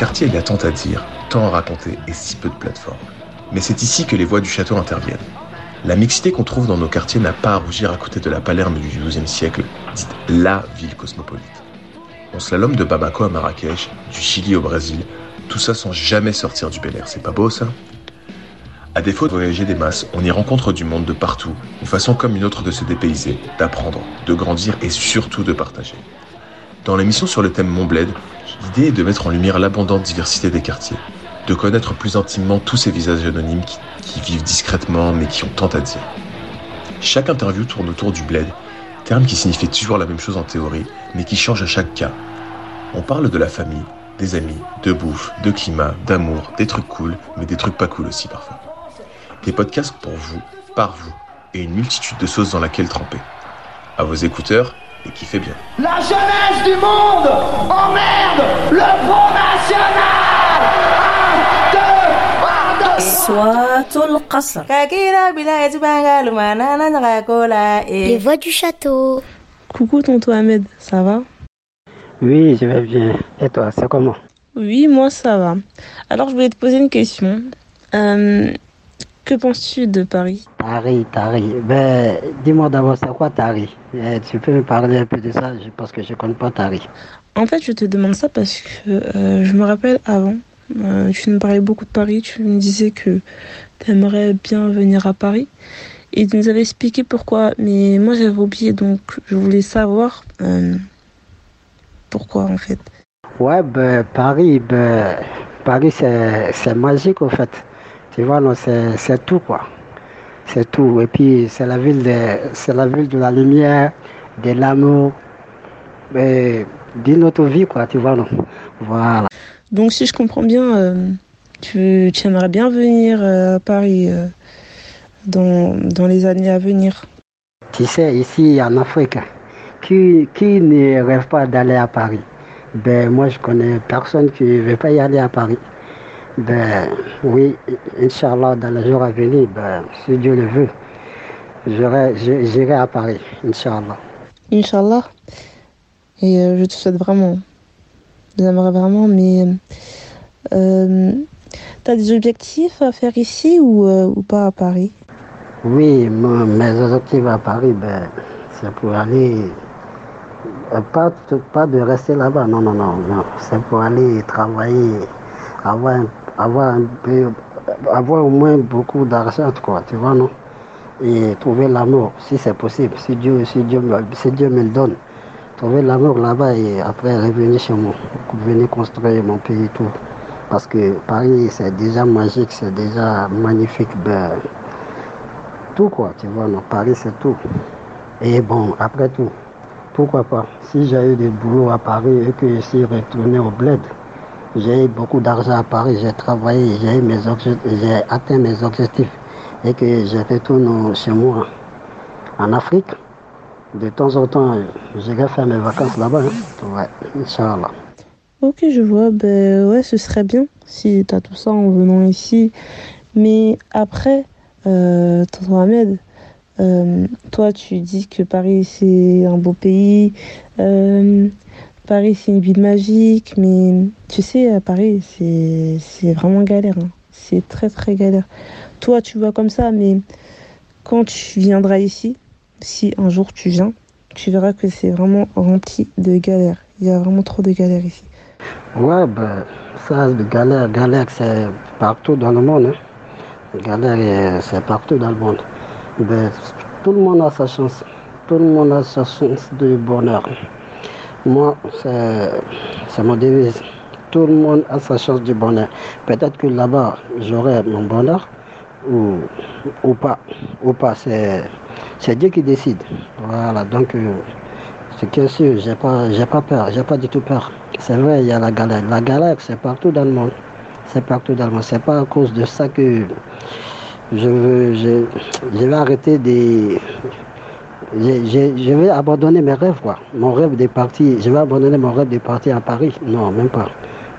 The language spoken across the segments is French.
quartier, il y a tant à dire, tant à raconter et si peu de plateformes. Mais c'est ici que les voix du château interviennent. La mixité qu'on trouve dans nos quartiers n'a pas à rougir à côté de la Palerme du XIIe siècle, dite LA ville cosmopolite. On slalom de Bamako à Marrakech, du Chili au Brésil, tout ça sans jamais sortir du Bel Air, c'est pas beau ça? À défaut de voyager des masses, on y rencontre du monde de partout, une façon comme une autre de se dépayser, d'apprendre, de grandir et surtout de partager. Dans l'émission sur le thème Montbled, l'idée est de mettre en lumière l'abondante diversité des quartiers, de connaître plus intimement tous ces visages anonymes qui, vivent discrètement mais qui ont tant à dire. Chaque interview tourne autour du bled, terme qui signifie toujours la même chose en théorie, mais qui change à chaque cas. On parle de la famille, des amis, de bouffe, de climat, d'amour, des trucs cool, mais des trucs pas cool aussi parfois. Des podcasts pour vous, par vous, et une multitude de sauces dans laquelle tremper. À vos écouteurs, et qui fait bien. La jeunesse du monde emmerde le Front National les voix du château. Coucou tonton Ahmed, ça va? Oui, je vais bien. Et toi, ça comment? Oui, moi ça va. Alors je voulais te poser une question. Euh, que penses-tu de Paris? Paris, Paris. Ben, dis-moi d'abord, c'est quoi Paris? Eh, Tu peux me parler un peu de ça? Je- parce que je ne connais pas Paris. En fait, je te demande ça parce que euh, je me rappelle avant, euh, tu nous parlais beaucoup de Paris, tu me disais que tu aimerais bien venir à Paris. Et tu nous avais expliqué pourquoi, mais moi j'avais oublié, donc je voulais savoir euh, pourquoi en fait. Ouais, ben, Paris, ben, Paris, c'est magique, au fait. Tu vois, non, c'est c'est tout, quoi. C'est tout. Et puis, c'est la ville de, c'est la ville de la lumière, de l'amour, d'une autre vie, quoi, tu vois, non. Voilà. Donc si je comprends bien, euh, tu, tu aimerais bien venir euh, à Paris euh, dans, dans les années à venir. Tu sais, ici en Afrique, qui, qui ne rêve pas d'aller à Paris? Ben, moi, je connais personne qui ne veut pas y aller à Paris. Ben, oui, Inch'Allah, dans les jours à venir, ben, si Dieu le veut, j'irai à Paris, Inch'Allah. Inch'Allah. Et euh, je te souhaite vraiment. J'aimerais vraiment, mais. Euh, T'as des objectifs à faire ici ou, euh, ou pas à Paris? Oui, mes objectifs à Paris, ben, c'est pour aller, euh, pas, pas de rester là-bas, non, non, non, non, c'est pour aller travailler, avoir, un- avoir un peu, avoir au moins beaucoup d'argent, quoi, tu vois, non? Et trouver l'amour, si c'est possible, si Dieu, si, Dieu, me- si Dieu me le donne, trouver l'amour là-bas et après revenir chez moi, venir construire mon pays et tout. Parce que Paris, c'est déjà magique, c'est déjà magnifique, ben, tout quoi, tu vois, non, Paris c'est tout. Et bon, après tout, pourquoi pas, si j'ai eu du boulot à Paris et que je suis retourné au bled, j'ai eu beaucoup d'argent à Paris, j'ai travaillé, j'ai atteint mes objectifs et que je retourne chez moi en Afrique, de temps en temps, j'irai faire mes vacances là-bas. hein. Ouais, Inch'Allah. Ok, je vois. Ben ouais, ce serait bien si t'as tout ça en venant ici. Mais après, euh, Ahmed, euh, toi, tu dis que Paris, c'est un beau pays. euh, Paris, c'est une ville magique. Mais tu sais, à Paris, c'est vraiment galère. hein. C'est très, très galère. Toi, tu vois comme ça, mais quand tu viendras ici, si un jour tu viens, tu verras que c'est vraiment rempli de galères. Il y a vraiment trop de galères ici. Ouais, ben, ça, galère, galère, c'est partout dans le monde. Hein. Galère, euh, c'est partout dans le monde. Ben, tout le monde a sa chance. Tout le monde a sa chance de bonheur. Moi, c'est mon devise. Tout le monde a sa chance du bonheur. Peut-être que là-bas, j'aurai mon bonheur ou, ou pas. Ou pas. C'est Dieu qui décide. Voilà, donc, euh, C'est que sûr, j'ai pas, j'ai pas peur, j'ai pas du tout peur. C'est vrai, il y a la galère. La galère, c'est partout dans le monde. C'est partout dans le monde. C'est pas à cause de ça que je veux, je, je vais arrêter de, je, je, vais abandonner mes rêves, quoi. Mon rêve de partir, je vais abandonner mon rêve de partir à Paris. Non, même pas.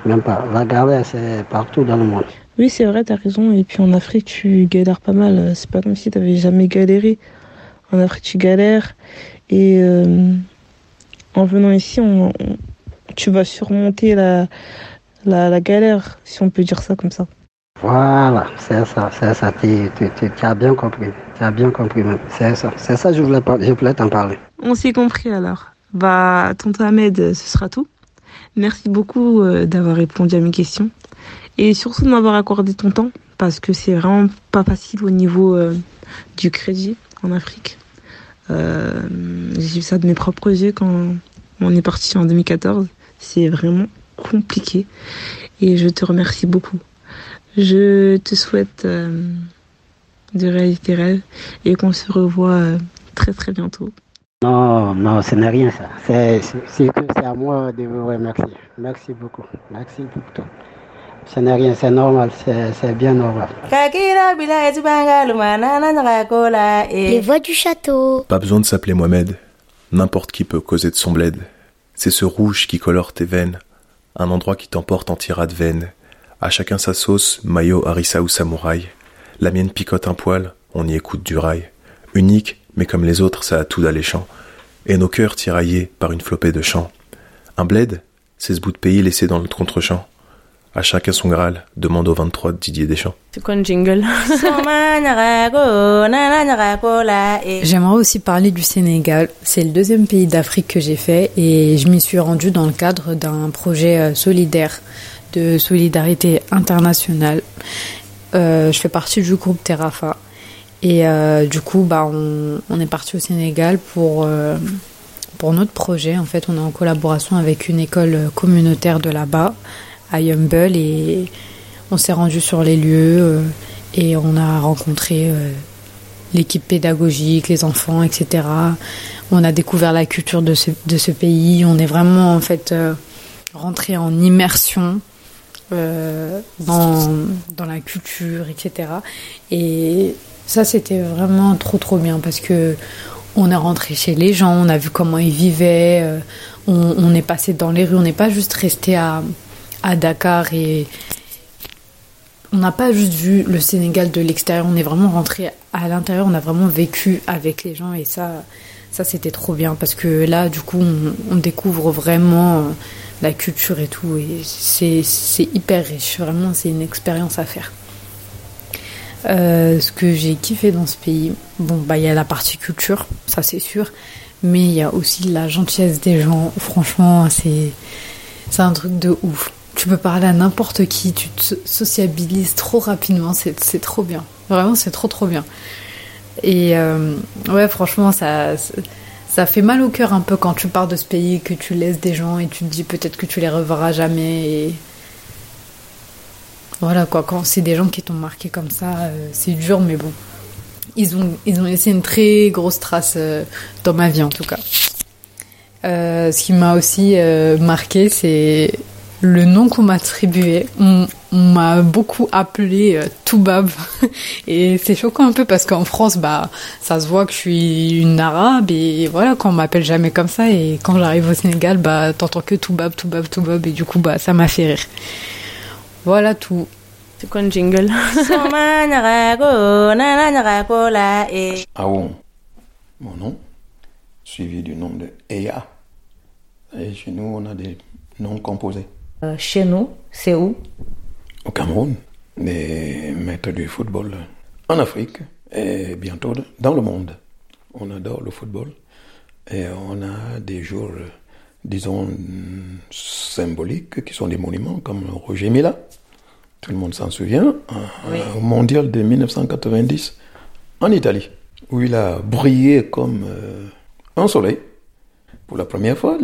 Même pas. La galère, c'est partout dans le monde. Oui, c'est vrai, tu as raison. Et puis en Afrique, tu galères pas mal. C'est pas comme si tu n'avais jamais galéré. En Afrique, tu galères. Et euh, en venant ici, on, tu vas surmonter la, la, la galère, si on peut dire ça comme ça. Voilà, c'est ça, c'est ça. Tu, as bien compris. Tu as bien compris C'est ça. C'est ça, je voulais, je voulais t'en parler. On s'est compris alors. Bah, tonton Ahmed, ce sera tout. Merci beaucoup euh, d'avoir répondu à mes questions. Et surtout de m'avoir accordé ton temps, parce que c'est vraiment pas facile au niveau euh, du crédit en Afrique. Euh, j'ai vu ça de mes propres yeux quand on est parti en 2014. C'est vraiment compliqué. Et je te remercie beaucoup. Je te souhaite euh, de réaliser tes rêves et qu'on se revoit euh, très très bientôt. Non, non, ce n'est rien ça. C'est à moi de vous remercier. Merci beaucoup. Merci pour tout. Ce n'est rien, c'est normal, c'est bien normal. Les voix du château. Pas besoin de s'appeler Mohamed. N'importe qui peut causer de son bled. C'est ce rouge qui colore tes veines. Un endroit qui t'emporte en tirade veine à chacun sa sauce, maillot, harissa ou samouraï. La mienne picote un poil, on y écoute du rail. Unique, mais comme les autres, ça a tout d'alléchant. Et nos cœurs tiraillés par une flopée de chants. Un bled, c'est ce bout de pays laissé dans le contre-champ. À chacun son Graal, demande au 23 de Didier Deschamps. C'est quoi une jingle? J'aimerais aussi parler du Sénégal. C'est le deuxième pays d'Afrique que j'ai fait et je m'y suis rendue dans le cadre d'un projet euh, solidaire de solidarité internationale. Euh, je fais partie du groupe Terrafa. Et euh, du coup, bah, on, on, est parti au Sénégal pour, euh, pour notre projet. En fait, on est en collaboration avec une école communautaire de là-bas, à Yumble, et on s'est rendu sur les lieux et on a rencontré l'équipe pédagogique, les enfants, etc. On a découvert la culture de ce, de ce pays. On est vraiment, en fait, euh, rentré en immersion euh, dans, dans la culture, etc. Et ça, c'était vraiment trop, trop bien parce que on est rentré chez les gens, on a vu comment ils vivaient, euh, on, on, est passé dans les rues, on n'est pas juste resté à, à Dakar et on n'a pas juste vu le Sénégal de l'extérieur, on est vraiment rentré à l'intérieur, on a vraiment vécu avec les gens et ça, ça c'était trop bien parce que là, du coup, on, on découvre vraiment la culture et tout. Et c'est hyper riche, vraiment, c'est une expérience à faire. Euh, ce que j'ai kiffé dans ce pays, bon, bah, il y a la partie culture, ça c'est sûr, mais il y a aussi la gentillesse des gens. Franchement, c'est un truc de ouf. Tu peux parler à n'importe qui, tu te sociabilises trop rapidement, c'est trop bien. Vraiment, c'est trop trop bien. Et euh, ouais, franchement, ça ça fait mal au cœur un peu quand tu pars de ce pays, que tu laisses des gens et tu te dis peut-être que tu les reverras jamais. Et... Voilà quoi, quand c'est des gens qui t'ont marqué comme ça, euh, c'est dur, mais bon. Ils ont, ils ont laissé une très grosse trace euh, dans ma vie en tout cas. Euh, ce qui m'a aussi marqué, c'est le nom qu'on m'a attribué. On, on m'a beaucoup appelé euh, Toubab. Et c'est choquant un peu parce qu'en France bah ça se voit que je suis une arabe et voilà qu'on m'appelle jamais comme ça. Et quand j'arrive au Sénégal bah t'entends que Toubab Toubab Toubab. Et du coup bah ça m'a fait rire. Voilà tout. C'est quoi une jingle? Aon. Mon nom suivi du nom de Eya et chez nous on a des noms composés. Euh, chez nous c'est où? Au Cameroun, des maîtres du football en Afrique et bientôt dans le monde. On adore le football et on a des jours, disons, symboliques qui sont des monuments comme Roger Mila. Tout le monde s'en souvient, oui. au mondial de 1990 en Italie, où il a brillé comme euh, un soleil. Pour la première fois,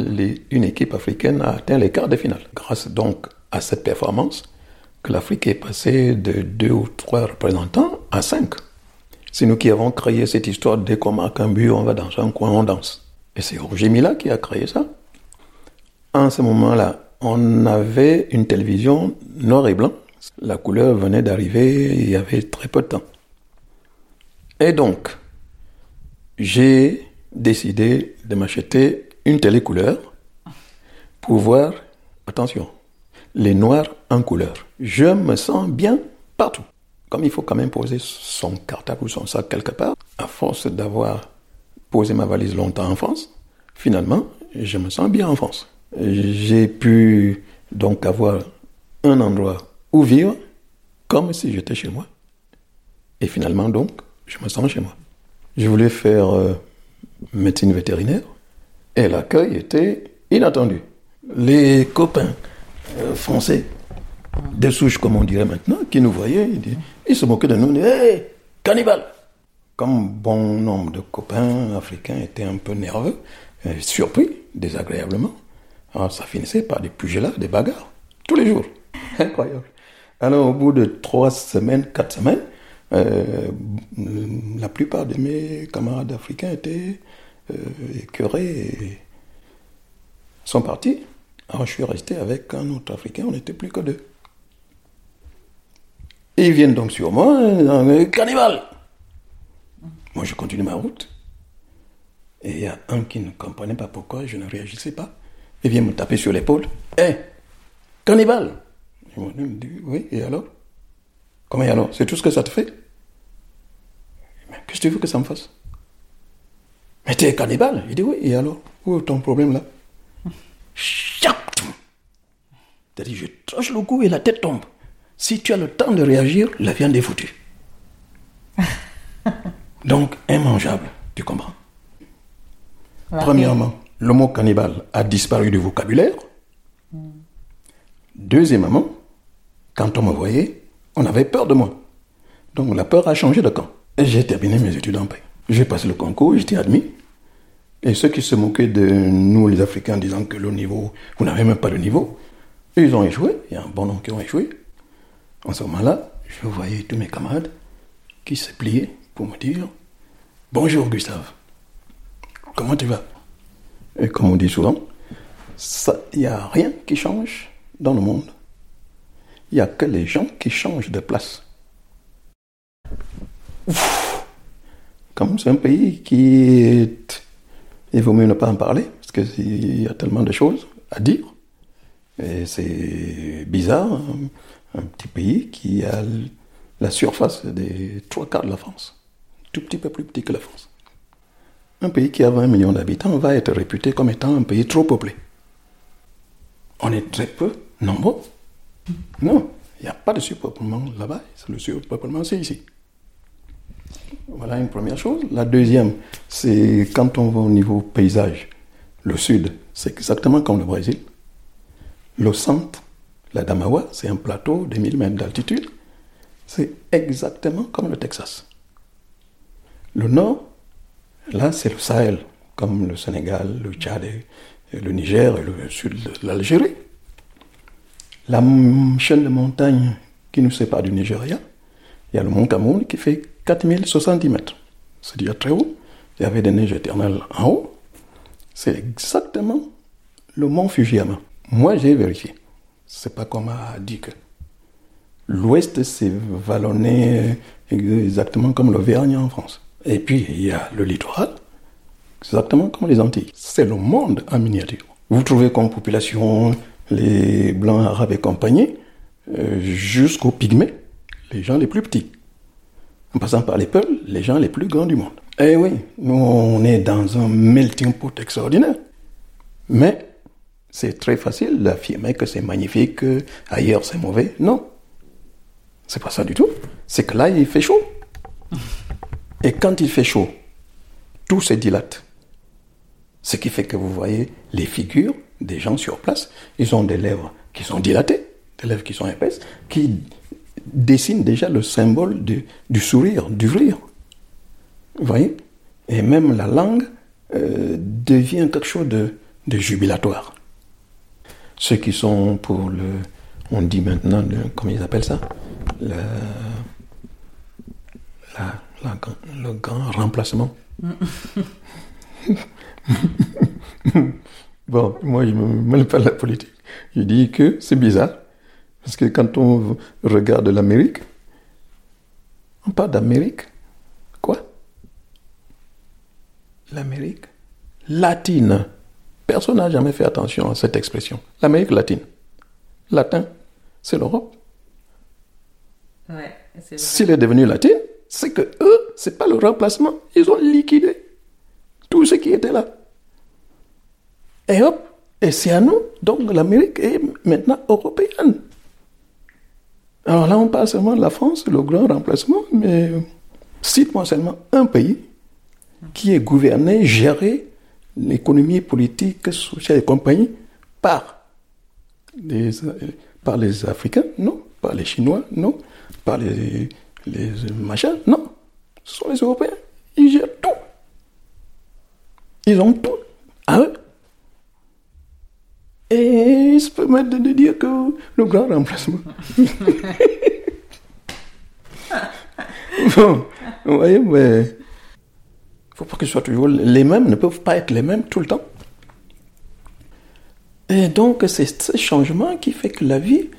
une équipe africaine a atteint les quarts de finale. Grâce donc à cette performance, que l'Afrique est passée de deux ou trois représentants à cinq. C'est nous qui avons créé cette histoire dès qu'on marque un but, on va dans un coin, on danse. Et c'est Roger Mila qui a créé ça. En ce moment-là, on avait une télévision noir et blanc. La couleur venait d'arriver, il y avait très peu de temps. Et donc, j'ai décidé de m'acheter une télécouleur pour voir, attention, les noirs en couleur. Je me sens bien partout. Comme il faut quand même poser son cartable ou son sac quelque part, à force d'avoir posé ma valise longtemps en France, finalement, je me sens bien en France. J'ai pu donc avoir un endroit où vivre comme si j'étais chez moi. Et finalement, donc, je me sens chez moi. Je voulais faire euh, médecine vétérinaire et l'accueil était inattendu. Les copains euh, français des souches, comme on dirait maintenant, qui nous voyaient, ils, se moquaient de nous, ils disaient Hé, cannibale Comme bon nombre de copains africains étaient un peu nerveux, surpris, désagréablement, alors ça finissait par des pugilats, des bagarres, tous les jours. Incroyable. Alors, au bout de trois semaines, quatre semaines, euh, la plupart de mes camarades africains étaient euh, écœurés et sont partis. Alors, je suis resté avec un autre Africain, on n'était plus que deux. Et ils viennent donc sur moi, euh, cannibale Moi, je continue ma route. Et il y a un qui ne comprenait pas pourquoi je ne réagissais pas. Il vient me taper sur l'épaule. Hé, cannibale Je me dis, oui, et alors? Comment et alors? C'est tout ce que ça te fait? Mais qu'est-ce que tu veux que ça me fasse? Mais t'es cannibale Il dit, oui, et alors? Où est ton problème là? Dit, je tranche le cou et la tête tombe. Si tu as le temps de réagir, la viande est foutue. Donc, immangeable, tu comprends Premièrement, le mot cannibale a disparu du vocabulaire. Deuxièmement, quand on me voyait, on avait peur de moi. Donc la peur a changé de camp. Et j'ai terminé mes études en paix. J'ai passé le concours, j'étais admis. Et ceux qui se moquaient de nous, les Africains, disant que le niveau, vous n'avez même pas de niveau, ils ont échoué. Il y a un bon nombre qui ont échoué. En ce moment-là, je voyais tous mes camarades qui se pliaient pour me dire Bonjour Gustave, comment tu vas? Et comme on dit souvent, il n'y a rien qui change dans le monde. Il n'y a que les gens qui changent de place. Comme c'est un pays qui est... Il vaut mieux ne pas en parler, parce qu'il y a tellement de choses à dire. Et c'est bizarre, hein un petit pays qui a la surface des trois quarts de la France, tout petit peu plus petit que la France. Un pays qui a 20 millions d'habitants va être réputé comme étant un pays trop peuplé. On est très peu nombreux. Non, il n'y a pas de surpeuplement là-bas, le surpeuplement c'est ici. Voilà une première chose. La deuxième, c'est quand on va au niveau paysage, le sud, c'est exactement comme le Brésil. Le centre, la Damawa, c'est un plateau de 1000 mètres d'altitude. C'est exactement comme le Texas. Le nord, là, c'est le Sahel, comme le Sénégal, le Tchad, le Niger et le sud de l'Algérie. La chaîne de montagne qui nous sépare du Nigeria, il y a le mont Cameroun qui fait 4070 mètres. C'est dire très haut. Il y avait des neiges éternelles en haut. C'est exactement le mont Fujiyama. Moi, j'ai vérifié. C'est pas comme dit que l'Ouest s'est vallonné exactement comme l'Auvergne en France. Et puis il y a le littoral, exactement comme les Antilles. C'est le monde en miniature. Vous trouvez comme population les blancs, arabes et compagnie, euh, jusqu'aux pygmées, les gens les plus petits. En passant par les peuples, les gens les plus grands du monde. Eh oui, nous on est dans un melting pot extraordinaire. Mais c'est très facile d'affirmer que c'est magnifique, que ailleurs c'est mauvais. Non. C'est pas ça du tout. C'est que là, il fait chaud. Et quand il fait chaud, tout se dilate. Ce qui fait que vous voyez les figures des gens sur place. Ils ont des lèvres qui sont dilatées, des lèvres qui sont épaisses, qui dessinent déjà le symbole du sourire, du rire. Vous voyez? Et même la langue euh, devient quelque chose de jubilatoire. Ceux qui sont pour le, on dit maintenant, le, comment ils appellent ça? Le, le grand remplacement. bon, moi, je ne me mêle pas de la politique. Je dis que c'est bizarre. Parce que quand on regarde l'Amérique, on parle d'Amérique. Quoi? L'Amérique latine. Personne n'a jamais fait attention à cette expression. L'Amérique latine. Latin, c'est l'Europe. S'il est devenu latin, c'est que eux, c'est pas le remplacement. Ils ont liquidé tout ce qui était là. Et hop, et c'est à nous. Donc l'Amérique est maintenant européenne. Alors là, on parle seulement de la France, le grand remplacement, mais cite-moi seulement un pays qui est gouverné, géré, l'économie politique, sociale et compagnie, par les, par les Africains, non, par les Chinois, non, par les, les machins, non. Ce sont les Européens. Ils gèrent tout. Ils ont tout à eux. Et ils se permettent de dire que le grand remplacement. bon, vous voyez, mais faut pas que ce soit toujours les mêmes, ne peuvent pas être les mêmes tout le temps. Et donc, c'est ce changement qui fait que la vie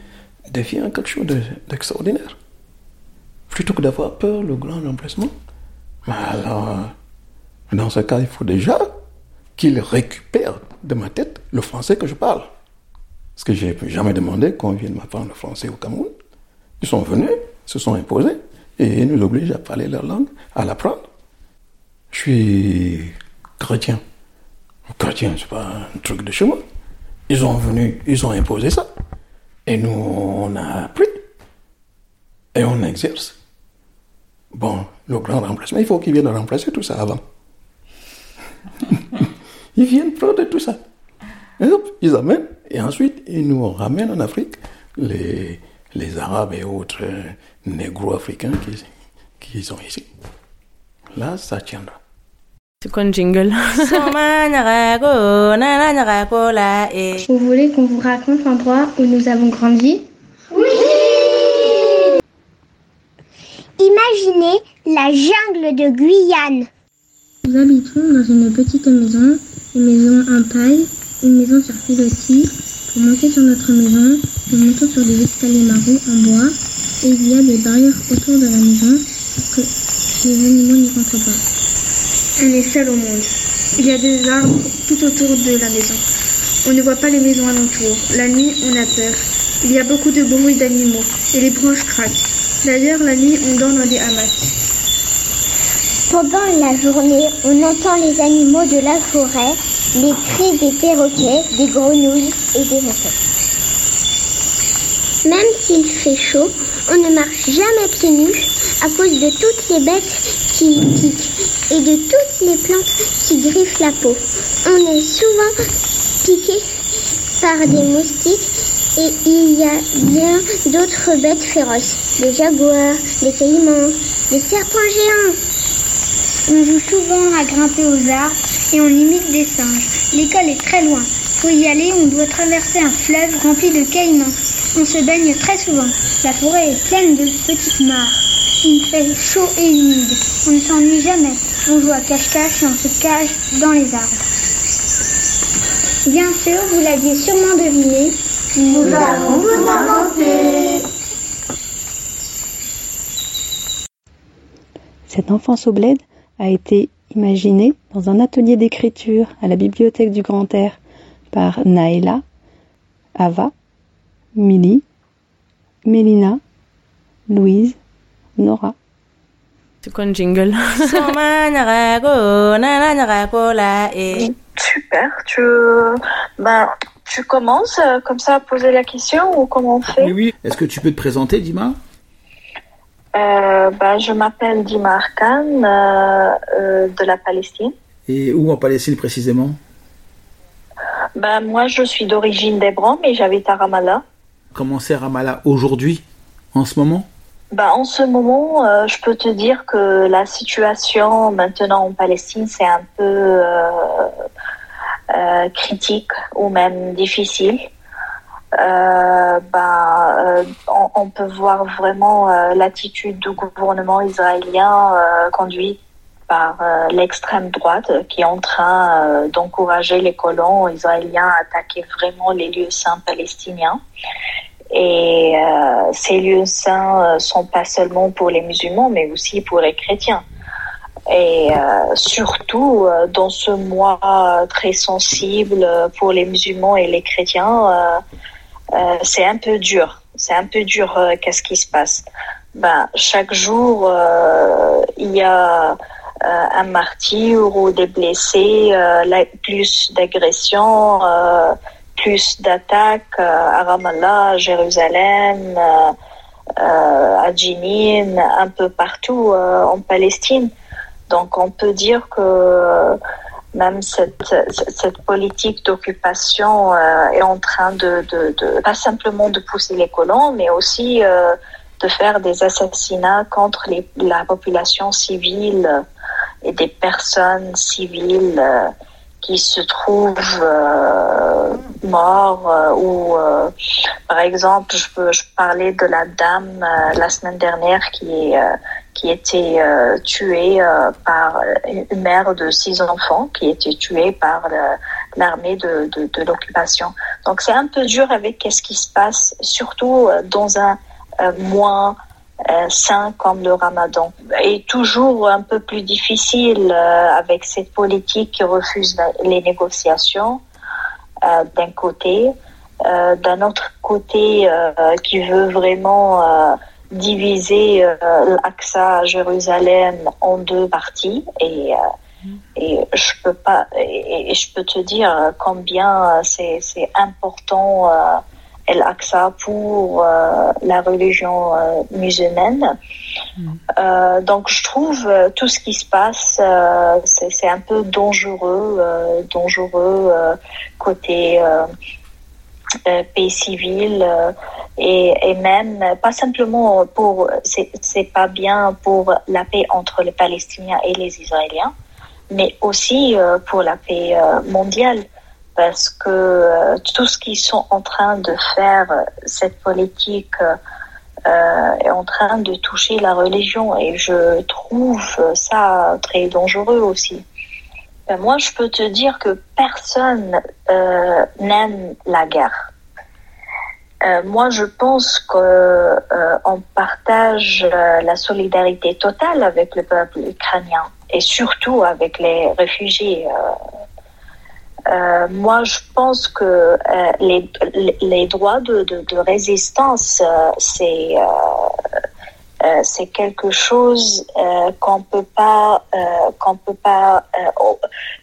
devient quelque chose d'extraordinaire. Plutôt que d'avoir peur, le grand remplacement. Alors, dans ce cas, il faut déjà qu'il récupère de ma tête le français que je parle. Parce que je n'ai jamais demandé qu'on vienne m'apprendre le français au Cameroun. Ils sont venus, se sont imposés, et nous obligent à parler leur langue, à l'apprendre. Je suis chrétien. Chrétien, c'est pas un truc de chez moi. Ils ont venu, ils ont imposé ça. Et nous, on a appris. Et on exerce. Bon, le grand remplacement, il faut qu'ils viennent remplacer tout ça avant. ils viennent prendre tout ça. Ils amènent. Et ensuite, ils nous ramènent en Afrique les, Arabes et autres négro-africains qui, qui sont ici. Là, ça tiendra. C'est quoi un jingle? Vous voulez qu'on vous raconte l'endroit où nous avons grandi Oui Imaginez la jungle de Guyane. Nous habitons dans une petite maison, une maison en paille, une maison sur pilotis. Pour monter sur notre maison, nous montons sur des escaliers marrons en bois et il y a des barrières autour de la maison pour que les animaux n'y rentrent pas. On est seul au monde. Il y a des arbres tout autour de la maison. On ne voit pas les maisons alentour. La nuit, on a peur. Il y a beaucoup de bruit d'animaux et les branches craquent. D'ailleurs, la nuit, on dort dans des hamacs. Pendant la journée, on entend les animaux de la forêt, les cris des perroquets, des grenouilles et des insectes. Même s'il fait chaud, on ne marche jamais pieds nus à cause de toutes les bêtes qui piquent et de toutes les plantes qui griffent la peau. On est souvent piqué par des moustiques et il y a bien d'autres bêtes féroces, des jaguars, des caïmans, des serpents géants. On joue souvent à grimper aux arbres et on imite des singes. L'école est très loin. Pour y aller, on doit traverser un fleuve rempli de caïmans. On se baigne très souvent. La forêt est pleine de petites mares. Il fait chaud et humide. On ne s'ennuie jamais. On joue à cache-cache et on se cache dans les arbres. Bien sûr, vous l'aviez sûrement deviné. Nous allons vous inventer. Cette enfance au bled a été imaginée dans un atelier d'écriture à la bibliothèque du Grand Air par Naëla, Ava, Milly, Mélina, Louise, Nora. C'est quoi un jingle? Super, tu, ben, tu commences euh, comme ça à poser la question ou comment on fait? Oui, oui. Est-ce que tu peux te présenter, Dima? Euh, ben, Je m'appelle Dima Arkan euh, euh, de la Palestine. Et où en Palestine précisément? Ben, Moi, je suis d'origine d'Hébron, mais j'habite à Ramallah. Comment c'est Ramallah aujourd'hui, en ce moment? Ben, En ce moment, euh, je peux te dire que la situation maintenant en Palestine, c'est un peu euh, euh, critique ou même difficile. Euh, on, peut voir vraiment l'attitude du gouvernement israélien conduite par l'extrême droite qui est en train d'encourager les colons israéliens à attaquer vraiment les lieux saints palestiniens. Et ces lieux saints sont pas seulement pour les musulmans, mais aussi pour les chrétiens. Et euh, surtout euh, dans ce mois très sensible pour les musulmans et les chrétiens, euh, c'est un peu dur. C'est un peu dur. Qu'est-ce qui se passe? Ben, Chaque jour, il y a un martyr ou des blessés, plus d'agressions, plus d'attaques à Ramallah, à Jérusalem, à Jenin, un peu partout en Palestine. Donc on peut dire que même cette, politique d'occupation euh, est en train de, pas simplement de pousser les colons, mais aussi euh, de faire des assassinats contre la population civile et des personnes civiles euh, qui se trouvent euh, morts euh, ou par exemple je peux je parlais de la dame la semaine dernière qui est qui était euh, tuée euh, par une mère de six enfants qui était tuée par l'armée de, de, l'occupation. Donc c'est un peu dur avec ce qui se passe, surtout euh, dans un mois sain comme le ramadan. Et toujours un peu plus difficile avec cette politique qui refuse les négociations d'un côté. D'un autre côté, qui veut vraiment diviser euh, l'Aqsa Jérusalem en deux parties et euh, et je peux pas et, je peux te dire combien c'est c'est important euh, l'Aqsa pour euh, la religion euh, musulmane. Mm. donc je trouve tout ce qui se passe c'est un peu dangereux dangereux côté euh, pays civil euh, et, et, même pas simplement pour c'est pas bien pour la paix entre les Palestiniens et les Israéliens, mais aussi euh, pour la paix mondiale parce que tout ce qu'ils sont en train de faire cette politique est en train de toucher la religion et je trouve ça très dangereux aussi. Ben, moi, je peux te dire que personne euh, n'aime la guerre. Euh, moi, je pense qu'on euh, partage euh, la solidarité totale avec le peuple ukrainien et surtout avec les réfugiés. Euh, moi, je pense que les, les, droits de, de, résistance, c'est euh, c'est quelque chose euh, qu'on peut pas euh, qu'on peut pas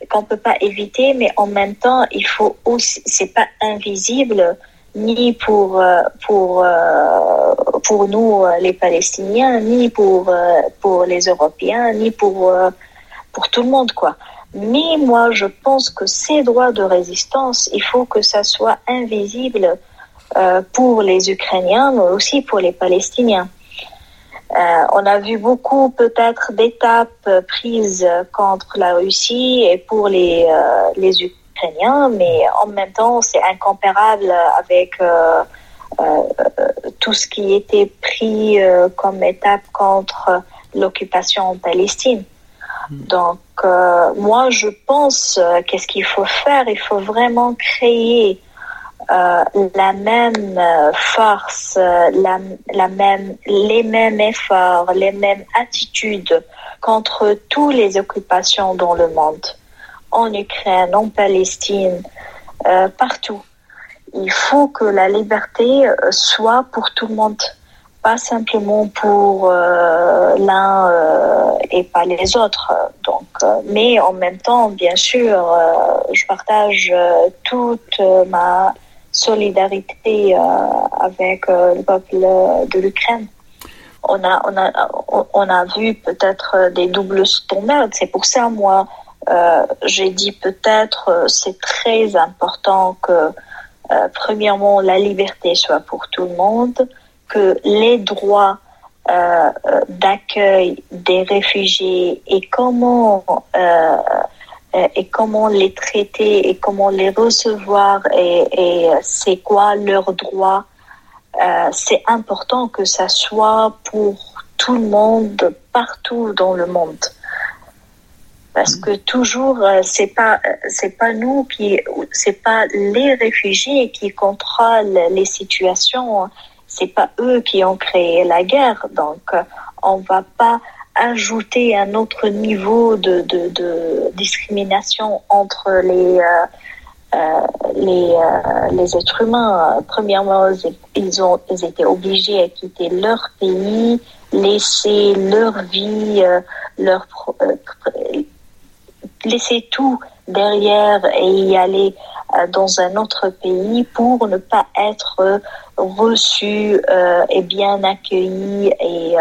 qu'on peut pas éviter mais en même temps il faut aussi c'est pas invisible ni pour pour pour nous les Palestiniens ni pour pour les Européens ni pour pour tout le monde quoi mais moi je pense que ces droits de résistance il faut que ça soit invisible pour les Ukrainiens mais aussi pour les Palestiniens euh, on a vu beaucoup peut-être d'étapes prises contre la Russie et pour les, euh, les Ukrainiens, mais en même temps, c'est incomparable avec euh, tout ce qui était pris comme étape contre l'occupation en Palestine. Donc, moi, je pense qu'est-ce qu'il faut faire? Il faut vraiment créer euh, la même euh, force, euh, les mêmes efforts, les mêmes attitudes contre toutes les occupations dans le monde, en Ukraine, en Palestine, euh, partout. Il faut que la liberté soit pour tout le monde, pas simplement pour euh, l'un euh, et pas les autres. Donc, mais en même temps, bien sûr, je partage toute ma solidarité euh, avec euh, le peuple de l'Ukraine. On a, on a, on a vu peut-être des doubles standards. C'est pour ça, moi, euh, j'ai dit peut-être c'est très important que, premièrement, la liberté soit pour tout le monde, que les droits d'accueil des réfugiés et comment euh, et comment les traiter et comment les recevoir et, c'est quoi leurs droits. Euh, c'est important que ça soit pour tout le monde partout dans le monde. parce que toujours c'est pas c'est pas nous qui c'est pas les réfugiés qui contrôlent les situations c'est pas eux qui ont créé la guerre donc on va pas ajouter un autre niveau de, discrimination entre les euh, les, euh, les êtres humains. Premièrement, ils ont ils étaient obligés à quitter leur pays, laisser leur vie, euh, leur laisser tout derrière et y aller dans un autre pays pour ne pas être reçus et bien accueillis et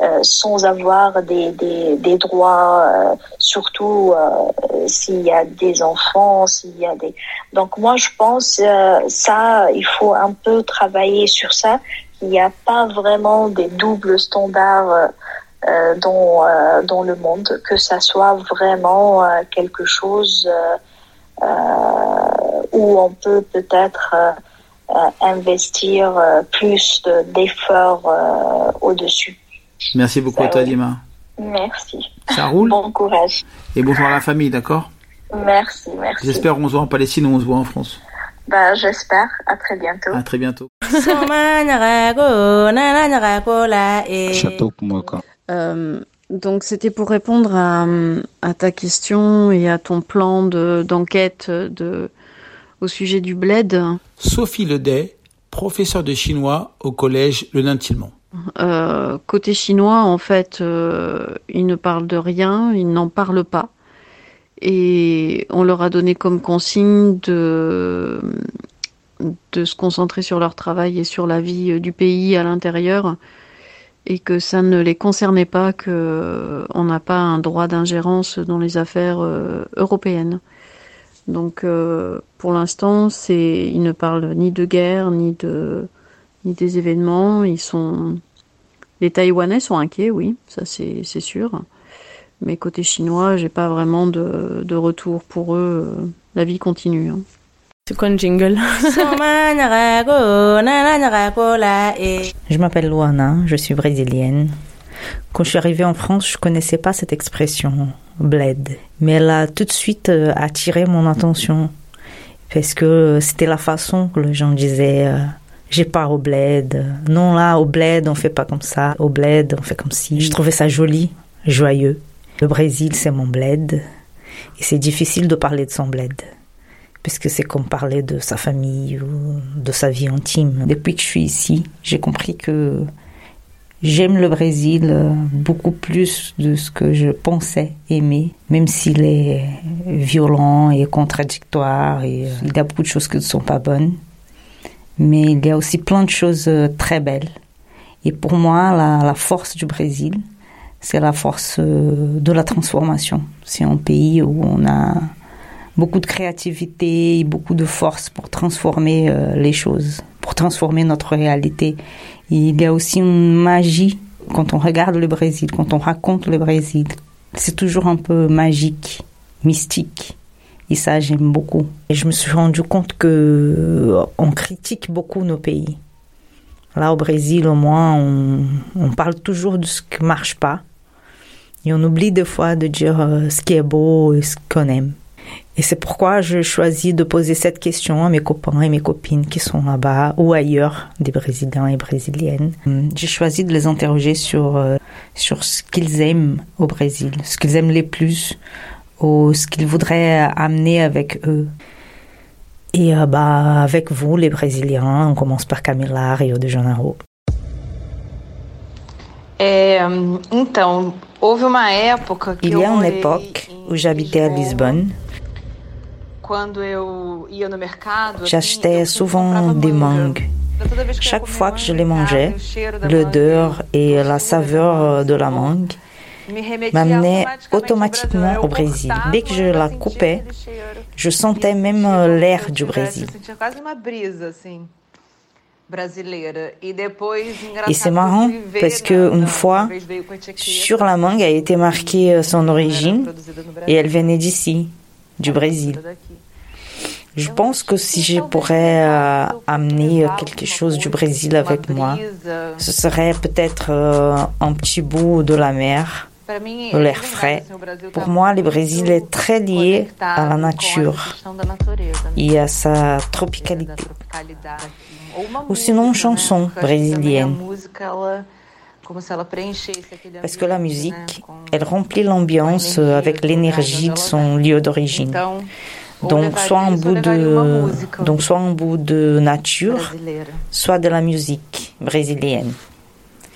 euh, sans avoir des, des, droits, euh, surtout euh, s'il y a des enfants, s'il y a des. Donc moi je pense ça, il faut un peu travailler sur ça. Il n'y a pas vraiment des doubles standards dans dans le monde, que ça soit vraiment quelque chose où on peut peut-être investir plus d'efforts au-dessus. Merci beaucoup à toi, Dima. Merci. Ça roule Bon courage. Et bonjour à la famille, d'accord Merci, merci. J'espère qu'on se voit en Palestine ou on se voit en France. Bah, j'espère. À très bientôt. À très bientôt. Euh, donc c'était pour répondre à, à, ta question et à ton plan d'enquête de, au sujet du bled. Sophie Ledet, professeure de chinois au collège Le Nain-Tilmont. Euh, côté chinois, en fait, euh, ils ne parlent de rien, ils n'en parlent pas. Et on leur a donné comme consigne de, de se concentrer sur leur travail et sur la vie du pays à l'intérieur et que ça ne les concernait pas, qu'on n'a pas un droit d'ingérence dans les affaires euh, européennes. Donc euh, pour l'instant, ils ne parlent ni de guerre ni de ni des événements. Ils sont les Taïwanais sont inquiets, oui, ça c'est sûr. Mais côté chinois, j'ai pas vraiment de, de, retour pour eux. La vie continue. Hein. Je m'appelle Luana, je suis brésilienne. Quand je suis arrivée en France, je connaissais pas cette expression bled, mais elle a tout de suite euh, attiré mon attention parce que c'était la façon que les gens disaient euh, j'ai pas au bled. Non, là, au bled, on fait pas comme ça. Au bled, on fait comme si. Je trouvais ça joli, joyeux. Le Brésil, c'est mon bled. Et c'est difficile de parler de son bled. Puisque c'est comme parler de sa famille ou de sa vie intime. Depuis que je suis ici, j'ai compris que j'aime le Brésil beaucoup plus de ce que je pensais aimer, même s'il est violent et contradictoire et euh, il y a beaucoup de choses qui ne sont pas bonnes mais il y a aussi plein de choses euh, très belles. Et pour moi, la, force du Brésil, c'est la force euh, de la transformation. C'est un pays où on a beaucoup de créativité beaucoup de force pour transformer euh, les choses, pour transformer notre réalité. il y a aussi une magie quand on regarde le Brésil, quand on raconte le Brésil. C'est toujours un peu magique, mystique. Et ça, j'aime beaucoup. Et je me suis rendu compte que euh, on critique beaucoup nos pays. Là, au Brésil, au moins, on, on parle toujours de ce qui marche pas. Et on oublie des fois de dire euh, ce qui est beau et ce qu'on aime. Et c'est pourquoi je choisis de poser cette question à mes copains et mes copines qui sont là-bas ou ailleurs, des Brésiliens et Brésiliennes. J'ai choisi de les interroger sur, euh, sur ce qu'ils aiment au Brésil, ce qu'ils aiment les plus, ou ce qu'ils voudraient amener avec eux. Et euh, bah, avec vous, les Brésiliens, on commence par Camila, Rio de Janeiro. Que Il y a une époque où j'habitais à Lisbonne. J'achetais souvent des mangues. Chaque fois que je les mangeais, l'odeur et la saveur de la mangue m'amenait automatiquement au Brésil. Dès que je la coupais, je sentais même euh, l'air du Brésil. Et c'est marrant parce que une fois, sur la mangue a été marquée euh, son origine et elle venait d'ici, du Brésil. Je pense que si je pourrais euh, amener quelque chose du Brésil avec moi, ce serait peut-être un petit bout de la mer l'air frais. Pour moi, le Brésil est très lié à la nature et à sa tropicalité. Ou sinon, chanson brésilienne. Parce que la musique, elle remplit l'ambiance avec l'énergie de son lieu d'origine. Donc soit un bout de donc soit un bout de nature, soit de la musique brésilienne.